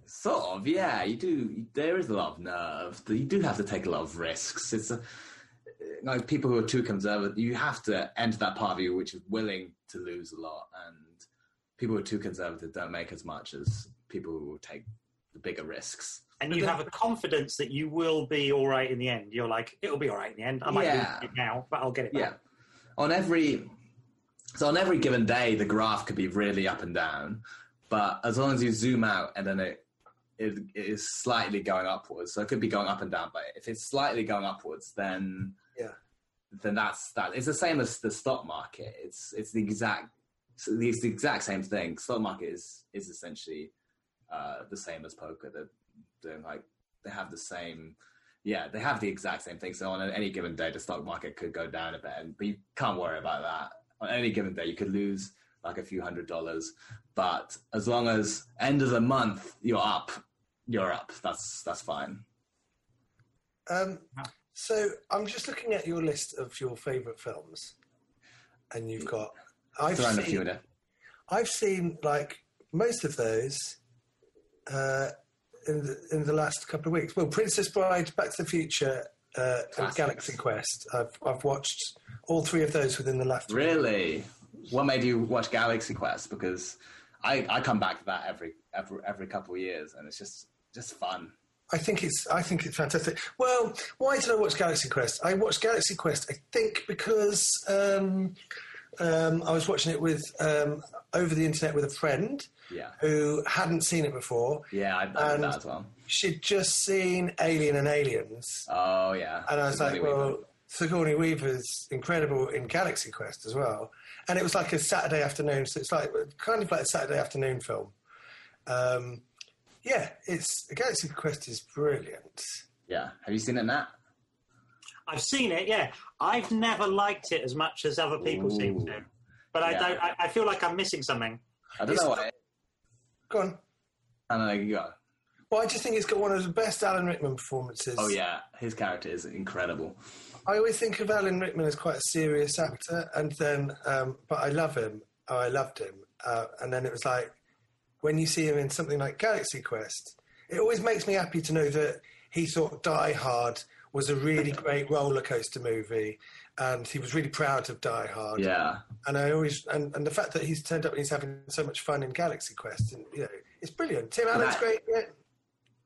Sort of, yeah. You do. There is a lot of nerve. You do have to take a lot of risks. It's a, like people who are too conservative. You have to enter that part of you which is willing to lose a lot, and people who are too conservative don't make as much as people who will take the bigger risks. And you have a confidence that you will be all right in the end. You're like, it'll be all right in the end. I might Yeah. lose it now, but I'll get it Yeah. back. On every so on every given day, the graph could be really up and down, but as long as you zoom out and then it it, it is slightly going upwards. So it could be going up and down, but if it's slightly going upwards, then Yeah. then that's that. It's the same as the stock market. It's it's the exact it's the exact same thing. Stock market is is essentially uh, the same as poker. They're like they have the same. Yeah, they have the exact same thing. So on any given day, the stock market could go down a bit, and, but you can't worry about that. On any given day, you could lose like a few hundred dollars, but as long as end of the month you're up, you're up. That's that's fine. Um, so I'm just looking at your list of your favourite films, and you've got. I've Throw a few seen. I've seen like most of those uh, in the in the last couple of weeks. Well, Princess Bride, Back to the Future, uh, and Galaxy Quest. I've I've watched all three of those within the last. Really? What made you watch Galaxy Quest? Because I, I come back to that every every every couple of years, and it's just just fun. I think it's I think it's fantastic. Well, why did I watch Galaxy Quest? I watched Galaxy Quest, I think, because um, um, I was watching it with um, over the internet with a friend Yeah, who hadn't seen it before. yeah, I, I And- that as well. She'd just seen Alien and Aliens, Oh yeah, and I was like, Sigourney Weaver. "Well, Sigourney Weaver's incredible in Galaxy Quest as well." And it was like a Saturday afternoon, so it's like kind of like a Saturday afternoon film. Um, yeah, it's Galaxy Quest is brilliant. yeah. Have you seen it, Nat? I've seen it, yeah. I've never liked it as much as other people seem to. But I Yeah. don't. I, I feel like I'm missing something. I don't It's know not- why. Go on. I don't know. You go. Well, I just think it's got one of the best Alan Rickman performances. Oh yeah, his character is incredible. I always think of Alan Rickman as quite a serious actor, and then, um, but I love him. Oh, I loved him. Uh, and then it was like, when you see him in something like Galaxy Quest, it always makes me happy to know that he thought Die Hard was a really great roller coaster movie, and he was really proud of Die Hard. Yeah, And I always, and, and the fact that he's turned up and he's having so much fun in Galaxy Quest, and you know, it's brilliant. Tim Allen's That- great. Yeah.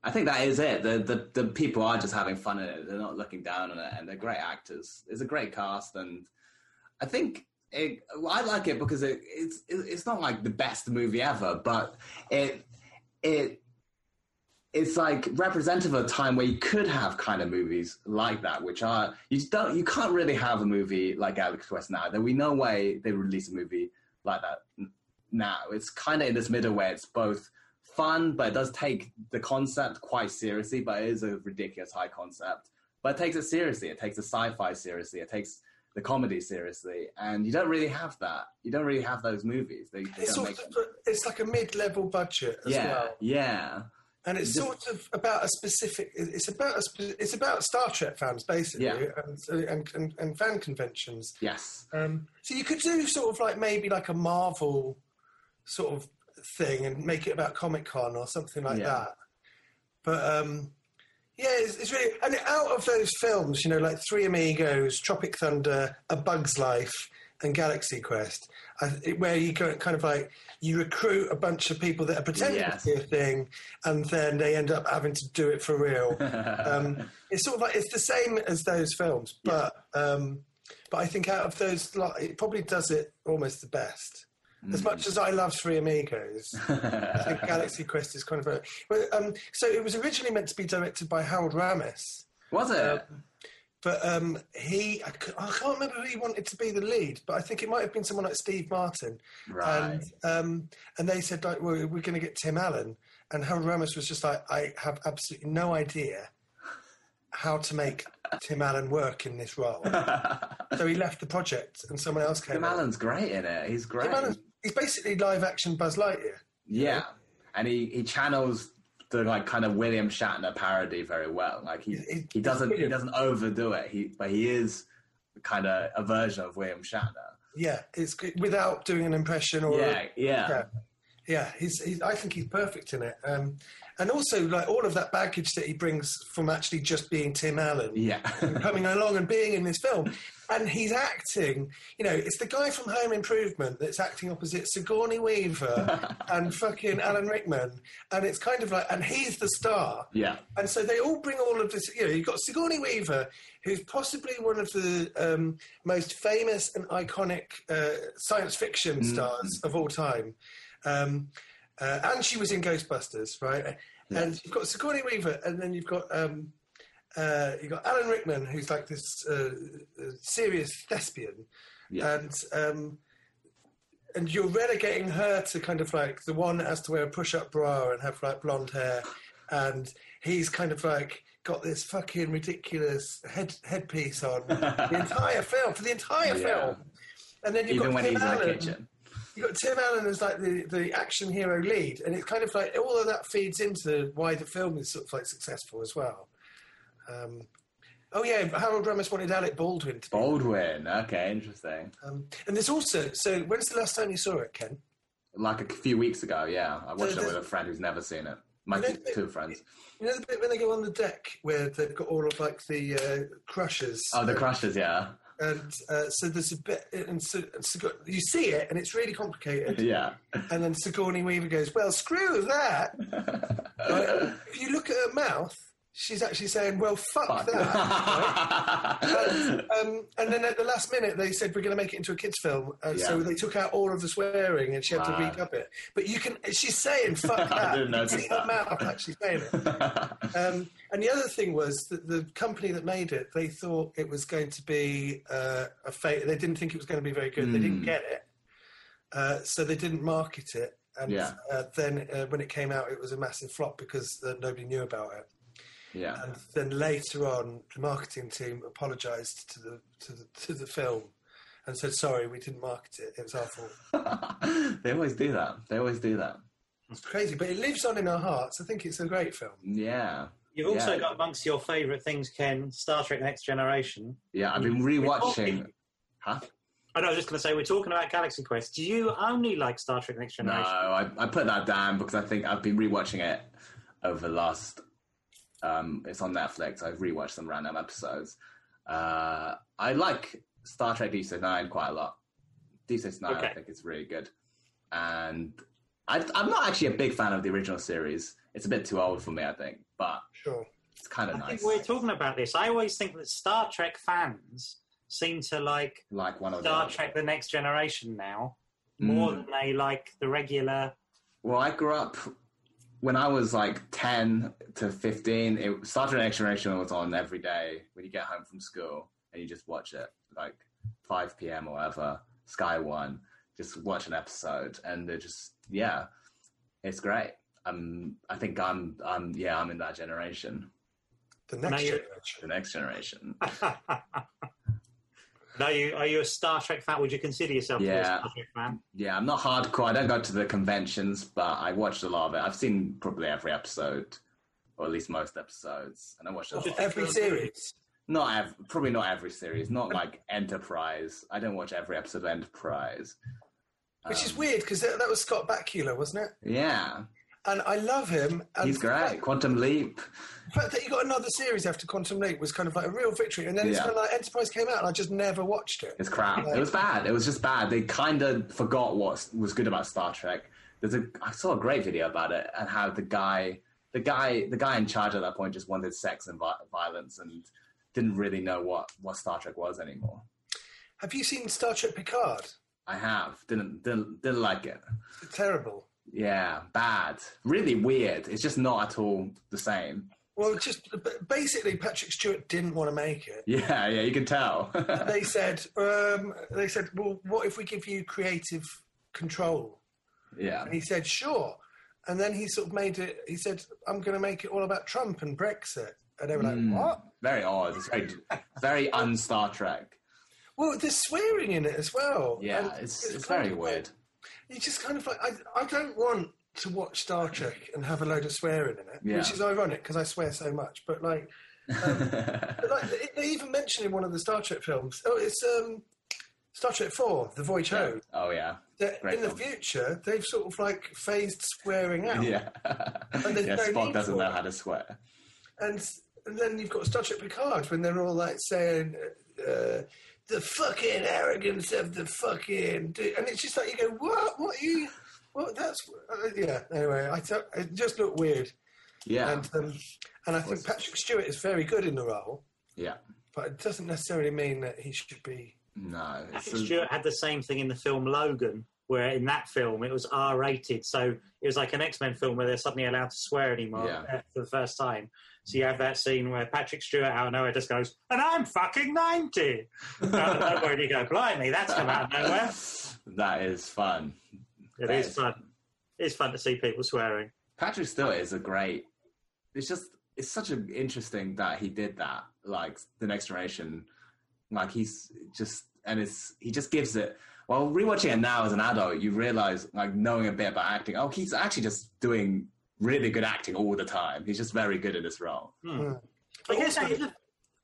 I think that is it. The, the the people are just having fun in it. They're not looking down on it, and they're great actors. It's a great cast, and I think it, well, I like it because it, it's it, it's not like the best movie ever, but it it it's like representative of a time where you could have kind of movies like that, which are you don't you can't really have a movie like Galaxy Quest now. There will be no way they would release a movie like that now. It's kind of in this middle where it's both fun, but it does take the concept quite seriously. But it is a ridiculous high concept. But it takes it seriously. It takes the sci-fi seriously. It takes the comedy seriously, and you don't really have that. You don't really have those movies. They, they It's don't make of, it's like a mid-level budget as Yeah, well. yeah, And it's sort of about a specific. It's about a. It's about Star Trek fans basically, Yeah. and, and, and and fan conventions. yes, Um, so you could do sort of like maybe like a Marvel sort of thing and make it about Comic Con or something like Yeah. that. But um, yeah, it's, it's really and out of those films, you know, like Three Amigos, Tropic Thunder, A Bug's Life, and Galaxy Quest, where you kind of like you recruit a bunch of people that are pretending Yes. to be a thing, and then they end up having to do it for real. um, it's sort of like it's the same as those films, but um, but I think out of those, like, it probably does it almost the best. Mm. As much as I love Three Amigos, I think Galaxy Quest is kind of a. Um, so it was originally meant to be directed by Harold Ramis, was it? But um, he I, c- I can't remember who he wanted to be the lead, but I think it might have been someone like Steve Martin. right. And um, and they said like, well, we're going to get Tim Allen, and Harold Ramis was just like, I have absolutely no idea how to make Tim Allen work in this role. so he left the project, and someone else came. Tim in. Allen's great in it. He's great. Tim Allen's he's basically live action Buzz Lightyear. Yeah, and he, he channels the like kind of William Shatner parody very well. Like he He- doesn't he doesn't overdo it. He but he is kind of a version of William Shatner. Yeah, it's good without doing an impression or Yeah, yeah, yeah, yeah. He's, he's I think he's perfect in it. Um, and also like all of that baggage that he brings from actually just being Tim Allen. yeah. coming along and being in this film. And he's acting, you know, it's the guy from Home Improvement that's acting opposite Sigourney Weaver and fucking Alan Rickman. And it's kind of like, and he's the star. yeah. And so they all bring all of this, you know, you've got Sigourney Weaver, who's possibly one of the um, most famous and iconic uh, science fiction stars of all time. Um, uh, and she was in Ghostbusters, right? And you've got Sigourney Weaver, and then you've got um, uh, you've got Alan Rickman, who's like this uh, uh, serious thespian, Yeah. and um, and you're relegating her to kind of like the one that has to wear a push-up bra and have like blonde hair, and he's kind of like got this fucking ridiculous head headpiece on the entire film for the entire Yeah. film. And then you've Even got when Tim he's in the kitchen. You've got Tim Allen as like the, the action hero lead, and it's kind of like all of that feeds into why the film is sort of like successful as well. Um, oh yeah, Harold Ramis wanted Alec Baldwin to be. Baldwin. Okay, interesting. Um, and there's also so when's the last time you saw it, Ken? Like a few weeks ago, yeah. I watched it with a friend who's never seen it. My You know, two, two friends. You know the bit when they go on the deck where they've got all of like the uh, crushers. Oh, the Crushers, yeah. And uh, so there's a bit, and so, and Sigour- you see it, and it's really complicated. Yeah. And then Sigourney Weaver goes, "Well, screw that." Right? If you look at her mouth, she's actually saying, "Well, fuck, Fuck. that." and, um, and then at the last minute, they said we're going to make it into a kids' film, and so they took out all of the swearing, and she had Wow. to redub it. But you can, she's saying "fuck that." didn't you notice that. mouth actually saying it. Um, and the other thing was that the company that made it, they thought it was going to be uh, a fate. They didn't think it was going to be very good. They didn't Hmm. get it, uh, so they didn't market it. And Yeah. uh, then uh, when it came out, it was a massive flop because uh, nobody knew about it. Yeah. And then later on, the marketing team apologised to the to the to the film and said, "Sorry, we didn't market it. It was our fault." they always do that. They always do that. It's crazy, but it lives on in our hearts. I think it's a great film. Yeah. You've also Yeah. got amongst your favourite things, Ken, Star Trek Next Generation. Yeah, I've been rewatching. Huh? I know, I was just going to say, we're talking about Galaxy Quest. Do you only like Star Trek Next Generation? No, I, I put that down because I think I've been rewatching it over the last. Um, it's on Netflix. I've rewatched some random episodes. Uh, I like Star Trek Deep Space Nine quite a lot. Deep Space Nine, I think, is really good. And I, I'm not actually a big fan of the original series. It's a bit too old for me, I think, but Sure. it's kind of I nice. think we're talking about this. I always think that Star Trek fans seem to like like one of Star the. Trek The Next Generation now more Mm. than they like the regular. Well, I grew up when I was like 10 to 15. It, Star Trek Next Generation was on every day when you get home from school and you just watch it, like 5 p.m. or whatever, Sky One. Just watch an episode and they're just, yeah, it's great. Um, I think I'm, I'm, yeah, I'm in that generation, The next generation. the next generation. Are you, are you a Star Trek fan? Would you consider yourself to be a Star Trek fan? Yeah, I'm not hardcore. I don't go to the conventions, but I watched a lot of it. I've seen probably every episode, or at least most episodes, and I watched a lot. Every series. Not ev- probably not every series. Not like Enterprise. I don't watch every episode of Enterprise. Which is Um, weird because that, that was Scott Bakula, wasn't it? Yeah, And I love him. And he's great. fact- Quantum Leap. The fact that he got another series after Quantum Leap was kind of like a real victory. And then it's kind of like Enterprise came out and I just never watched it. It's crap. It was bad. It was just bad. They kind of forgot what was good about Star Trek. There's a I saw a great video about it and how the guy, the guy, the guy in charge at that point just wanted sex and violence and didn't really know what what Star Trek was anymore. Have you seen Star Trek Picard? I have didn't didn't didn't like it. Terrible. Yeah, bad. Really weird. It's just not at all the same. Well, just basically, Patrick Stewart didn't want to make it. Yeah, yeah, you can tell. They said, um, they said, well, what if we give you creative control? yeah. And he said, sure. And then he sort of made it. He said, I'm going to make it all about Trump and Brexit. And they were like, Mm. what? Very odd. It's very very un Star Trek. Well, there's swearing in it as well. Yeah, And it's it's very of weird. You just kind of like, I, I don't want to watch Star Trek and have a load of swearing in it, Yeah. which is ironic because I swear so much. But like, but like they, they even mention in one of the Star Trek films, oh, it's um, Star Trek 4, The Voyage Home, oh yeah. in the future they've sort of like phased swearing out. Yeah. there's yeah, no Spock doesn't know how to swear. And, and then you've got Star Trek Picard when they're all like saying, uh, the fucking arrogance of the fucking. dude. And it's just like, you go, what? What are you. What? That's. Uh, yeah, anyway, I t- it just looked weird. Yeah. And, um, and I think Patrick Stewart is very good in the role, yeah. but it doesn't necessarily mean that he should be. No. It's Patrick Stewart had the same thing in the film Logan, where in that film it was R rated, so it was like an X Men film where they're suddenly allowed to swear anymore Yeah. uh, for the first time. So you have that scene where Patrick Stewart out of nowhere just goes, "And I'm fucking 90. out of nowhere, and you go, "Blimey, that's come out of nowhere." That is fun. It That is is- fun. It's fun to see people swearing. Patrick Stewart is a great. It's just it's such an interesting that he did that. Like the next generation, like he's just and it's he just gives it. Well, rewatching it now as an adult, you realize like knowing a bit about acting. Oh, he's actually just doing really good acting all the time. He's just very good at this role. I But guess also- that is a...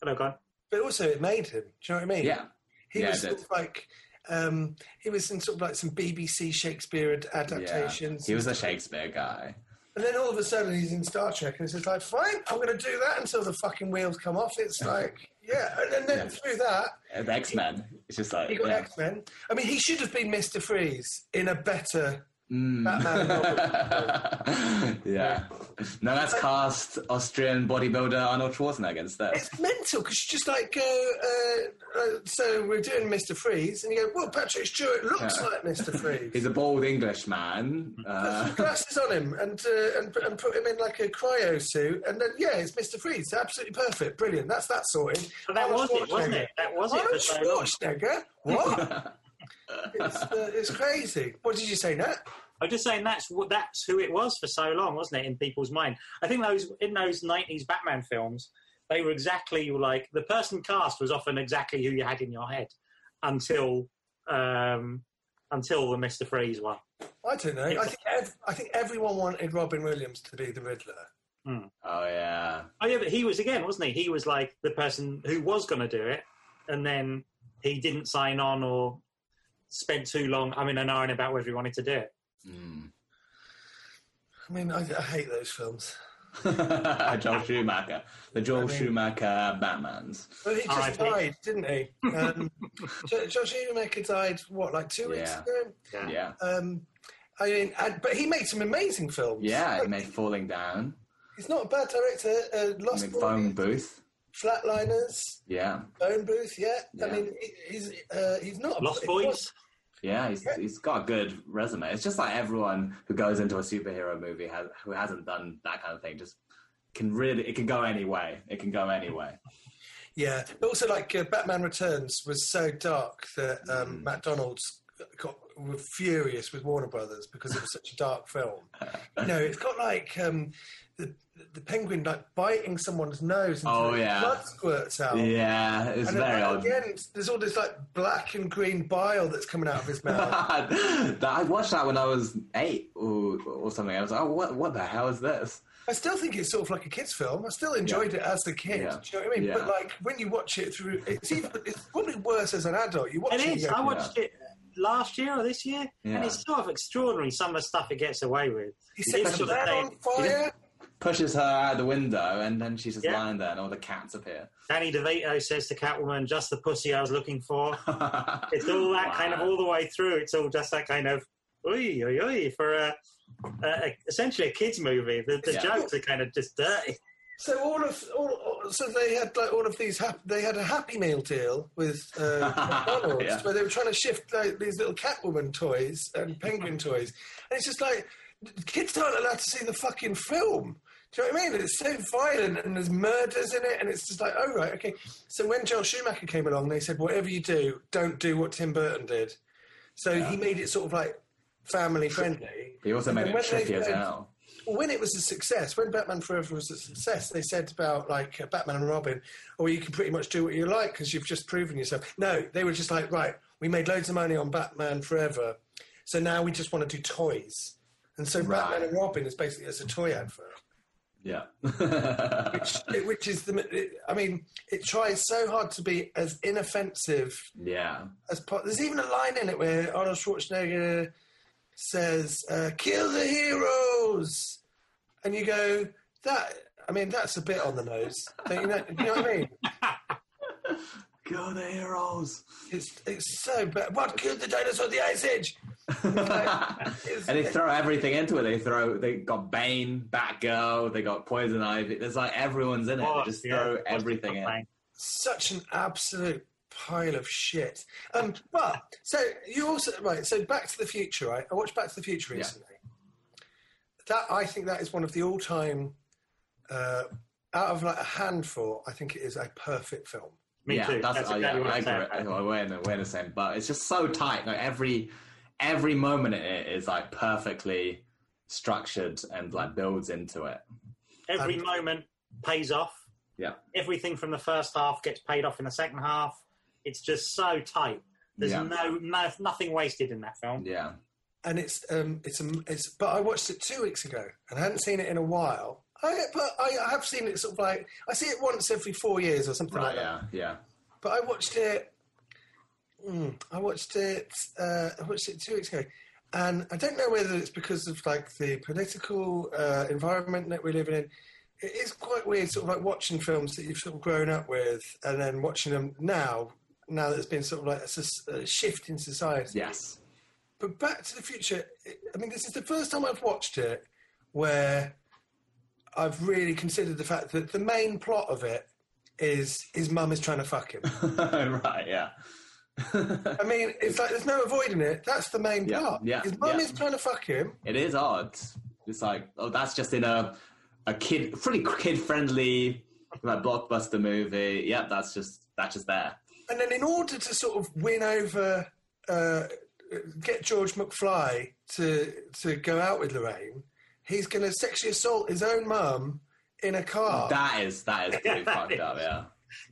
Hello, go on. But also, it made him. Do you know what I mean? Yeah, He Yeah, was sort of like um, he was in sort of like some BBC Shakespeare ad- yeah. adaptations. He was a Shakespeare guy. And then all of a sudden he's in Star Trek, and it's just like, fine, I'm going to do that until the fucking wheels come off. It's like, yeah, and then, then Yeah. through that Uh, The X Men. It's just like he got yeah. X Men. I mean, he should have been Mister Freeze in a better Mm. Batman novel. yeah. No, that's cast Austrian bodybuilder Arnold Schwarzenegger instead. It's mental because you just like go. Uh, uh, so we're doing Mister Freeze, and you go, well, Patrick Stewart looks Yeah. like Mister Freeze. He's a bald English man. Put Uh, some glasses on him and, uh, and and put him in like a cryo suit, and then yeah, it's Mister Freeze. Absolutely perfect, brilliant. That's that sorted. But that Arnold was it, wasn't it? That was it for Arnold so. Schwarzenegger. What? it's, uh, it's crazy. What did you say, Nat? I'm just saying that's what that's who it was for so long, wasn't it? In people's mind, I think those in those '90s Batman films, they were exactly like the person cast was often exactly who you had in your head until um, until the Mister Freeze one. I don't know. I think ev- I think everyone wanted Robin Williams to be the Riddler. oh yeah. Oh yeah, but he was again, wasn't he? He was like the person who was going to do it, and then he didn't sign on or spent too long. I mean, an hour about whether he wanted to do it. Mm. I mean, I, I hate those films. Joel Schumacher, the Joel I mean- Schumacher Batman's. But he just R.I.P. died, didn't he? Um, Jo- Josh Schumacher died what, like two weeks Yeah. ago? Yeah, Um, I mean, and, but he made some amazing films. yeah. He Like, made Falling Down, he's not a bad director. Uh, he Lost made Boys, Phone Booth. Flatliners, Yeah, Phone Booth. Yeah, I mean, he's uh, he's not a Lost it Boys. yeah. He's he's got a good resume. It's just like everyone who goes into a superhero movie has who hasn't done that kind of thing just can really it can go any way. It can go any way. Yeah, but also like uh, Batman Returns was so dark that Mm. um, McDonald's got were furious with Warner Brothers because it was such a dark film. you know, it's got like um, the the penguin like biting someone's nose and Oh, yeah. blood squirts out. Yeah, it's And very at odd. the end, there's all this like black and green bile that's coming out of his mouth. I watched that when I was eight or, or something. I was like, oh, what, what the hell is this? I still think it's sort of like a kids' film. I still enjoyed it as a kid. Yeah. Do you know what I mean? Yeah. But like when you watch it through, it's even it's probably worse as an adult. You watch It it, is. go, I watched it last year or this year, Yeah. and it's sort of extraordinary some of the stuff it gets away with. he It sets is the sort man on fire. Pushes her out of the window, and then she's just Yeah. lying there, and all the cats appear. Danny DeVito says to Catwoman, "Just the pussy I was looking for." It's all that kind of all the way through. It's all just that kind of oi oi oi for a, a, a essentially a kids movie. The, the Yeah. jokes are kind of just dirty. So all of all, all- so they had like all of these. Hap- they had a Happy Meal deal with uh, McDonald's Yeah. where they were trying to shift like these little Catwoman toys and Penguin toys, and it's just like kids aren't allowed to see the fucking film. Do you know what I mean? It's so violent and there's murders in it, and it's just like, oh right, okay. So when Joel Schumacher came along, they said, whatever you do, don't do what Tim Burton did. So he made it sort of like family friendly. He also made it trippy as hell. when it was a success, when Batman Forever was a success, they said about like uh, Batman and Robin, oh, you can pretty much do what you like because you've just proven yourself. No, they were just like, right, we made loads of money on Batman Forever, so now we just want to do toys. And so Right. Batman and Robin is basically as a toy advert, Yeah. which, which is the. I mean, it tries so hard to be as inoffensive yeah. as po- There's even a line in it where Arnold Schwarzenegger says, uh, "Kill the heroes," and you go, "That." I mean, that's a bit on the nose. Don't you, know, you know what I mean? Go the heroes. It's it's so bad. What killed the dinosaur? The Ice Age. It's- and they throw everything into it. They throw. They got Bane, Batgirl. They got Poison Ivy. There's like everyone's in it. Oh, they just yeah. throw everything in. Fine. such an absolute pile of shit. Um, but so you also right. So Back to the Future, right? I watched Back to the Future Yeah. recently. That I think that is one of the all-time. Uh, out of like a handful, I think it is a perfect film. Me yeah, too. That's, That's exactly yeah, what I I'm saying. agree. Oh, We're in, the, we're in the same, but it's just so tight. Like every every moment in it is like perfectly structured and like builds into it. Every And- moment pays off. Yeah. Everything from the first half gets paid off in the second half. It's just so tight. There's Yeah. no, no nothing wasted in that film. Yeah. and it's um it's um it's but I watched it two weeks ago and I hadn't seen it in a while. I but I, I have seen it sort of like I see it once every four years or something Right. like that. Yeah. Yeah. But I watched it. Mm, I watched it. Uh, I watched it two weeks ago, and I don't know whether it's because of like the political uh, environment that we're living in. It is quite weird, sort of like watching films that you've sort of grown up with, and then watching them now. Now that there's been sort of like a, a shift in society. Yes. But Back to the Future, I mean, this is the first time I've watched it where I've really considered the fact that the main plot of it is his mum is trying to fuck him. right. Yeah. I mean, it's like there's no avoiding it. That's the main Yeah, plot. yeah, his mum yeah. is trying to fuck him. It is odd. It's like, oh, that's just in a a kid, pretty kid friendly, like blockbuster movie. Yep, that's just that's just there. And then, in order to sort of win over, uh, get George McFly to to go out with Lorraine, he's going to sexually assault his own mum in a car. That is that is pretty fucked up. Yeah.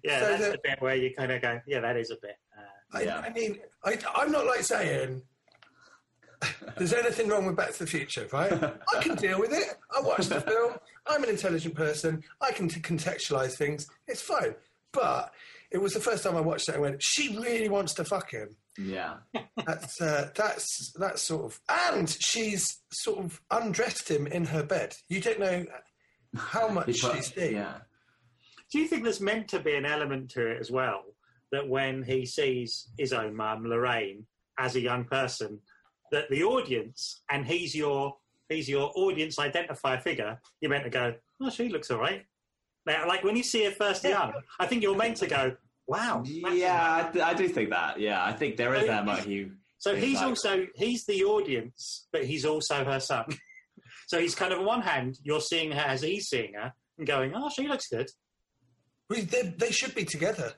Yeah, So that's the- the bit where you kind of go, yeah, that is a bit. Uh, I, Yeah. I mean, I, I'm not like saying there's anything wrong with Back to the Future, right? I can deal with it. I watched the film. I'm an intelligent person. I can t- contextualize things. It's fine. But it was the first time I watched it and went, she really wants to fuck him. Yeah. That's uh, that's that's sort of, and she's sort of undressed him in her bed. You don't know how much He put- she's seen. yeah. do you think there's meant to be an element to it as well that when he sees his own mum, Lorraine, as a young person, that the audience and he's your he's your audience identifier figure, you're meant to go, oh, she looks all right. Now, like when you see her first young, I think you're meant to go, wow. Yeah, I, th- I do think that. Yeah, I think there is that moment. You So It's he's like- also he's the audience, but he's also her son. so he's kind of on one hand, you're seeing her as he's seeing her and going, "Oh, she looks good." They, they should be together.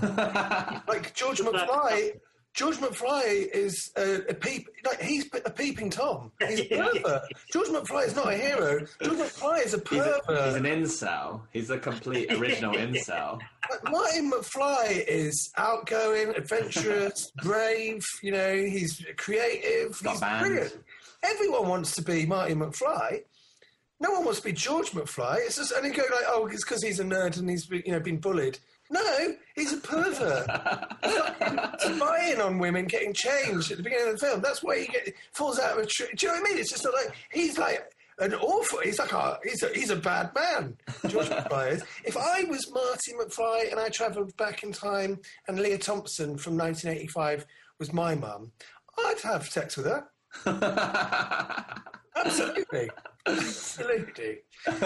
Like George McFly, uh, George McFly is a, a peep. Like he's a peeping tom. He's a pervert. George McFly is not a hero. George McFly is a he's, a- pervert. he's an incel. He's a complete original incel. Like, Martin McFly is outgoing, adventurous, brave. You know, he's creative. He's brilliant. Everyone wants to be Martin McFly. No one wants to be George McFly. It's just and they go like, oh, it's because he's a nerd and he's you know been bullied. No, he's a pervert. spying on women getting changed at the beginning of the film. That's why he get, falls out of a tree. Do you know what I mean? It's just not like he's like an awful. He's like a he's a he's a bad man. George McFly is. If I was Marty McFly and I travelled back in time and Lea Thompson from 1985 was my mum, I'd have sex with her. Absolutely, absolutely.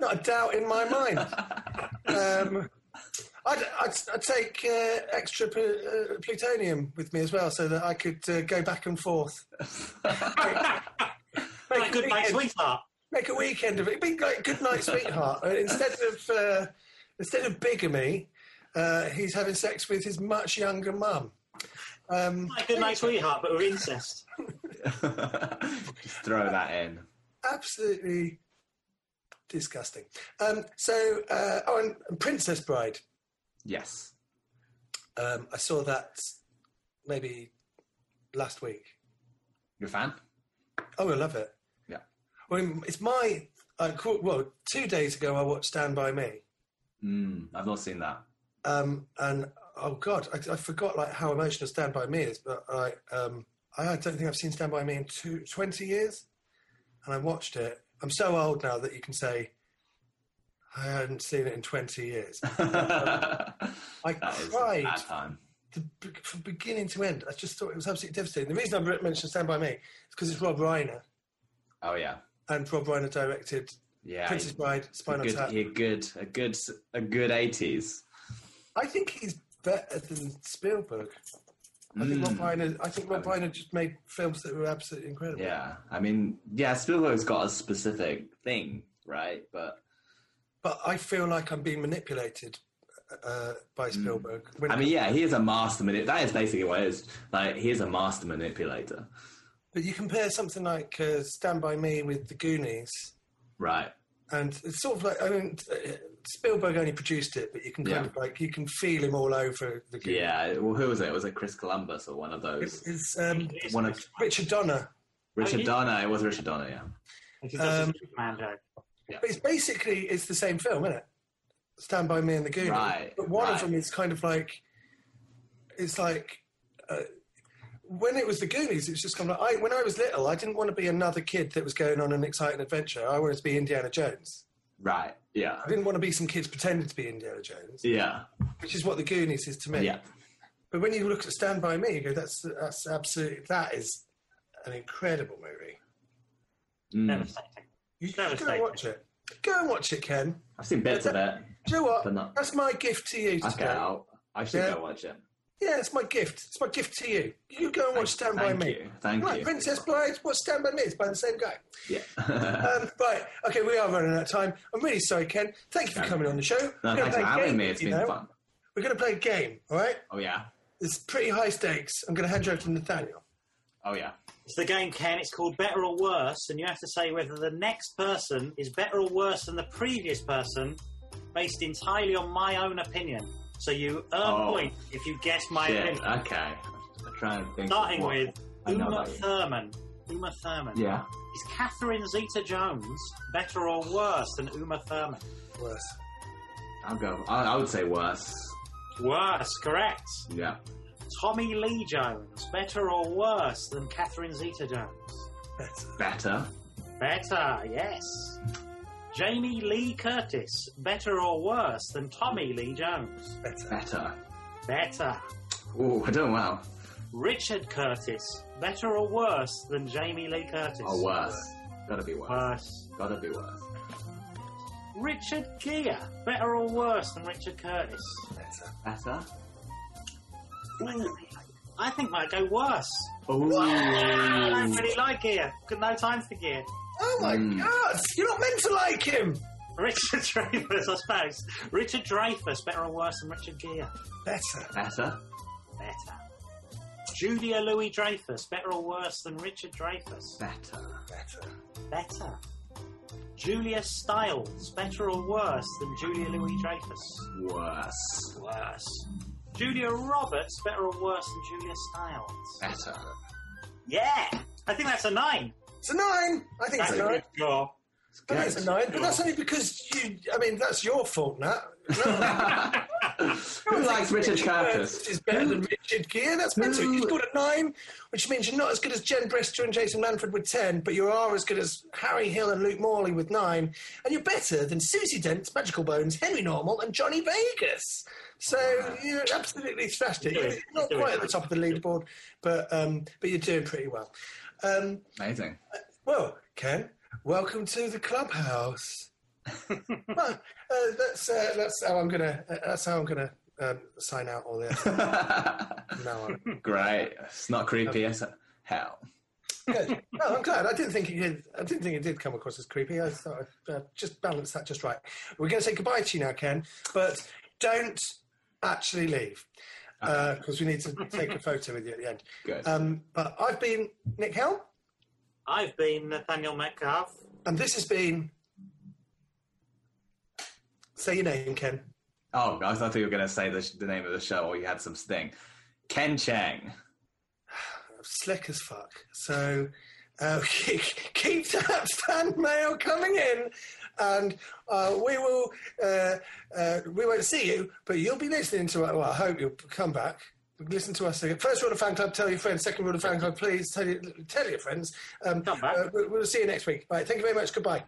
Not a doubt in my mind. Um, I'd, I'd, I'd take uh, extra pl- uh, plutonium with me as well, so that I could uh, go back and forth. make, Like good a night, weekend, sweetheart. make a weekend of it. Be like good night, sweetheart. Instead of uh, instead of bigamy, uh, he's having sex with his much younger mum. Um, Like good night, sweetheart, but with incest. Just throw that in. absolutely disgusting. Um, so, uh, oh, and, Princess Bride. Yes. Um, I saw that maybe last week. You're a fan? Oh, I love it. Yeah. Well, it's my. Uh, well, two days ago I watched Stand by Me, Mm, I've not seen that. um, and oh god, I, I forgot like how emotional Stand by Me is. But I, um, I don't think I've seen Stand by Me in two, 20 years, and I watched it. I'm so old now that you can say I hadn't seen it in 20 years. I cried from beginning to end. I just thought it was absolutely devastating. The reason I mentioned Stand by Me is because it's Rob Reiner, Oh yeah, and Rob Reiner directed yeah. Princess Bride, a Spinal good, Tap. a good, a good, a good eighties. I think he's better than Spielberg. I think Rob Mm. Reiner. I think Rob Reiner just made films that were absolutely incredible. Yeah, I mean, yeah, Spielberg's got a specific thing, right? But But I feel like I'm being manipulated uh, by Spielberg. Mm. I mean, yeah, he is a master manip. That is basically what it is. Like, he is a master manipulator, But you compare something like uh, Stand By Me with The Goonies, right? and it's sort of like I mean, uh, Spielberg only produced it, but you can kind Yeah. of like you can feel him all over The Goonies. Yeah. Well, who was it? Was it Chris Columbus or one of It- those? It's um, It's- One of Richard Donner, Richard Donner. It was Richard Donner. Yeah. He Um, a Superman joke. but it's basically it's the same film, isn't it? Stand By Me and The Goonies. Right, But one of them is kind of like it's like. Uh, when it was the Goonies, it was just kind of like I, when I was little, I didn't want to be another kid that was going on an exciting adventure. I wanted to be Indiana Jones. Right. Yeah. I didn't want to be some kids pretending to be Indiana Jones, Yeah. which is what the Goonies is to me. Yeah. But when you look at Stand By Me, you go, that's that's absolutely that is an incredible movie. Mm. Devastating. You go Devastating. and watch it. Go and watch it, Ken. I've seen bits of it. Do you know what? Not- That's my gift to you Okay, today. I'll, I should Yeah. go watch it. Yeah, it's my gift. It's my gift to you. You go and watch Stand By Thank Me. you. Thank right, you. Princess Bride. What's Stand By Me? It's by the same guy. Yeah. Um, right, okay, we are running out of time. I'm really sorry, Ken. Thank you for coming on the show. no, We're gonna thanks play for a having game, me. It's you been know? fun. We're going to play a game, all right? Oh yeah. It's pretty high stakes. I'm going to hand you over to Nathaniel. Oh yeah. It's the game, Ken. It's called Better or Worse, and you have to say whether the next person is better or worse than the previous person, based entirely on my own opinion. So you earn Oh. points if you guess my Shit. opinion. Okay. I'm trying to think. Starting with I know Uma that. Thurman. Uma Thurman. Yeah. Is Catherine Zeta-Jones better or worse than Uma Thurman? Worse. I'll go. I, I would say worse. Worse, correct. Yeah. Tommy Lee Jones, better or worse than Catherine Zeta-Jones? Better. Better. Better, yes. Jamie Lee Curtis, better or worse than Tommy Lee Jones? Better. Better. Better. Oh, I don't know. Richard Curtis, better or worse than Jamie Lee Curtis? Oh, worse. Gotta be worse. Worse. Gotta be worse. Richard Gere, better or worse than Richard Curtis? Better. Better. Ooh, I think might go worse. Oh. I don't really like Gere. Got no time for Gere. Oh my Mm. God! You're not meant to like him! Richard Dreyfuss, I suppose. Richard Dreyfuss, better or worse than Richard Gere? Better. Better. Better. Julia Louis Dreyfus, better or worse than Richard Dreyfuss? Better. Better. Better. Julia Stiles, better or worse than Julia Louis Dreyfus? Worse. Worse. Julia Roberts, better or worse than Julia Stiles? Better. Yeah! I think that's a nine. It's a nine! I think That's it's a a nine. good score. I think it's a nine, but that's only because you. I mean, that's your fault, Nat. No, Who likes Richard Curtis? is better than Richard Gere. That's mental. You scored a nine, which means you're not as good as Jen Brister and Jason Manford with ten, but you are as good as Harry Hill and Luke Morley with nine, and you're better than Susie Dent, Magical Bones, Henry Normal, and Johnny Vegas. So you absolutely thrashed it. You're You're not quite at the top of the leaderboard, but um, but you're doing pretty well. Um, Amazing. well, Ken, welcome to the clubhouse. well, uh, that's uh, that's how I'm gonna uh, that's how I'm gonna um, sign out all this. now on. Great. It's not creepy as hell. Good. No, I'm glad. I didn't think it did. I didn't think it did come across as creepy. I thought I'd uh, just balance that just right. We're going to say goodbye to you now, Ken, but don't actually leave because we need to take a photo with you at the end. Good. Um, but I've been Nick Helm, I've been Nathaniel Metcalfe. and this has been. Say your name, Ken. oh, I thought you were going to say the, sh- the name of the show or you had some sting. Ken Cheng. slick as fuck. So uh, keep that fan mail coming in, and uh, we will. Uh, uh, we won't see you, but you'll be listening to it. Well, I hope you'll come back. Listen to us again. First rule of fan club: tell your friends. Second rule of fan club: please tell your, tell your friends. Um, Come back. uh, we'll, we'll see you next week. Right. Thank you very much. Goodbye.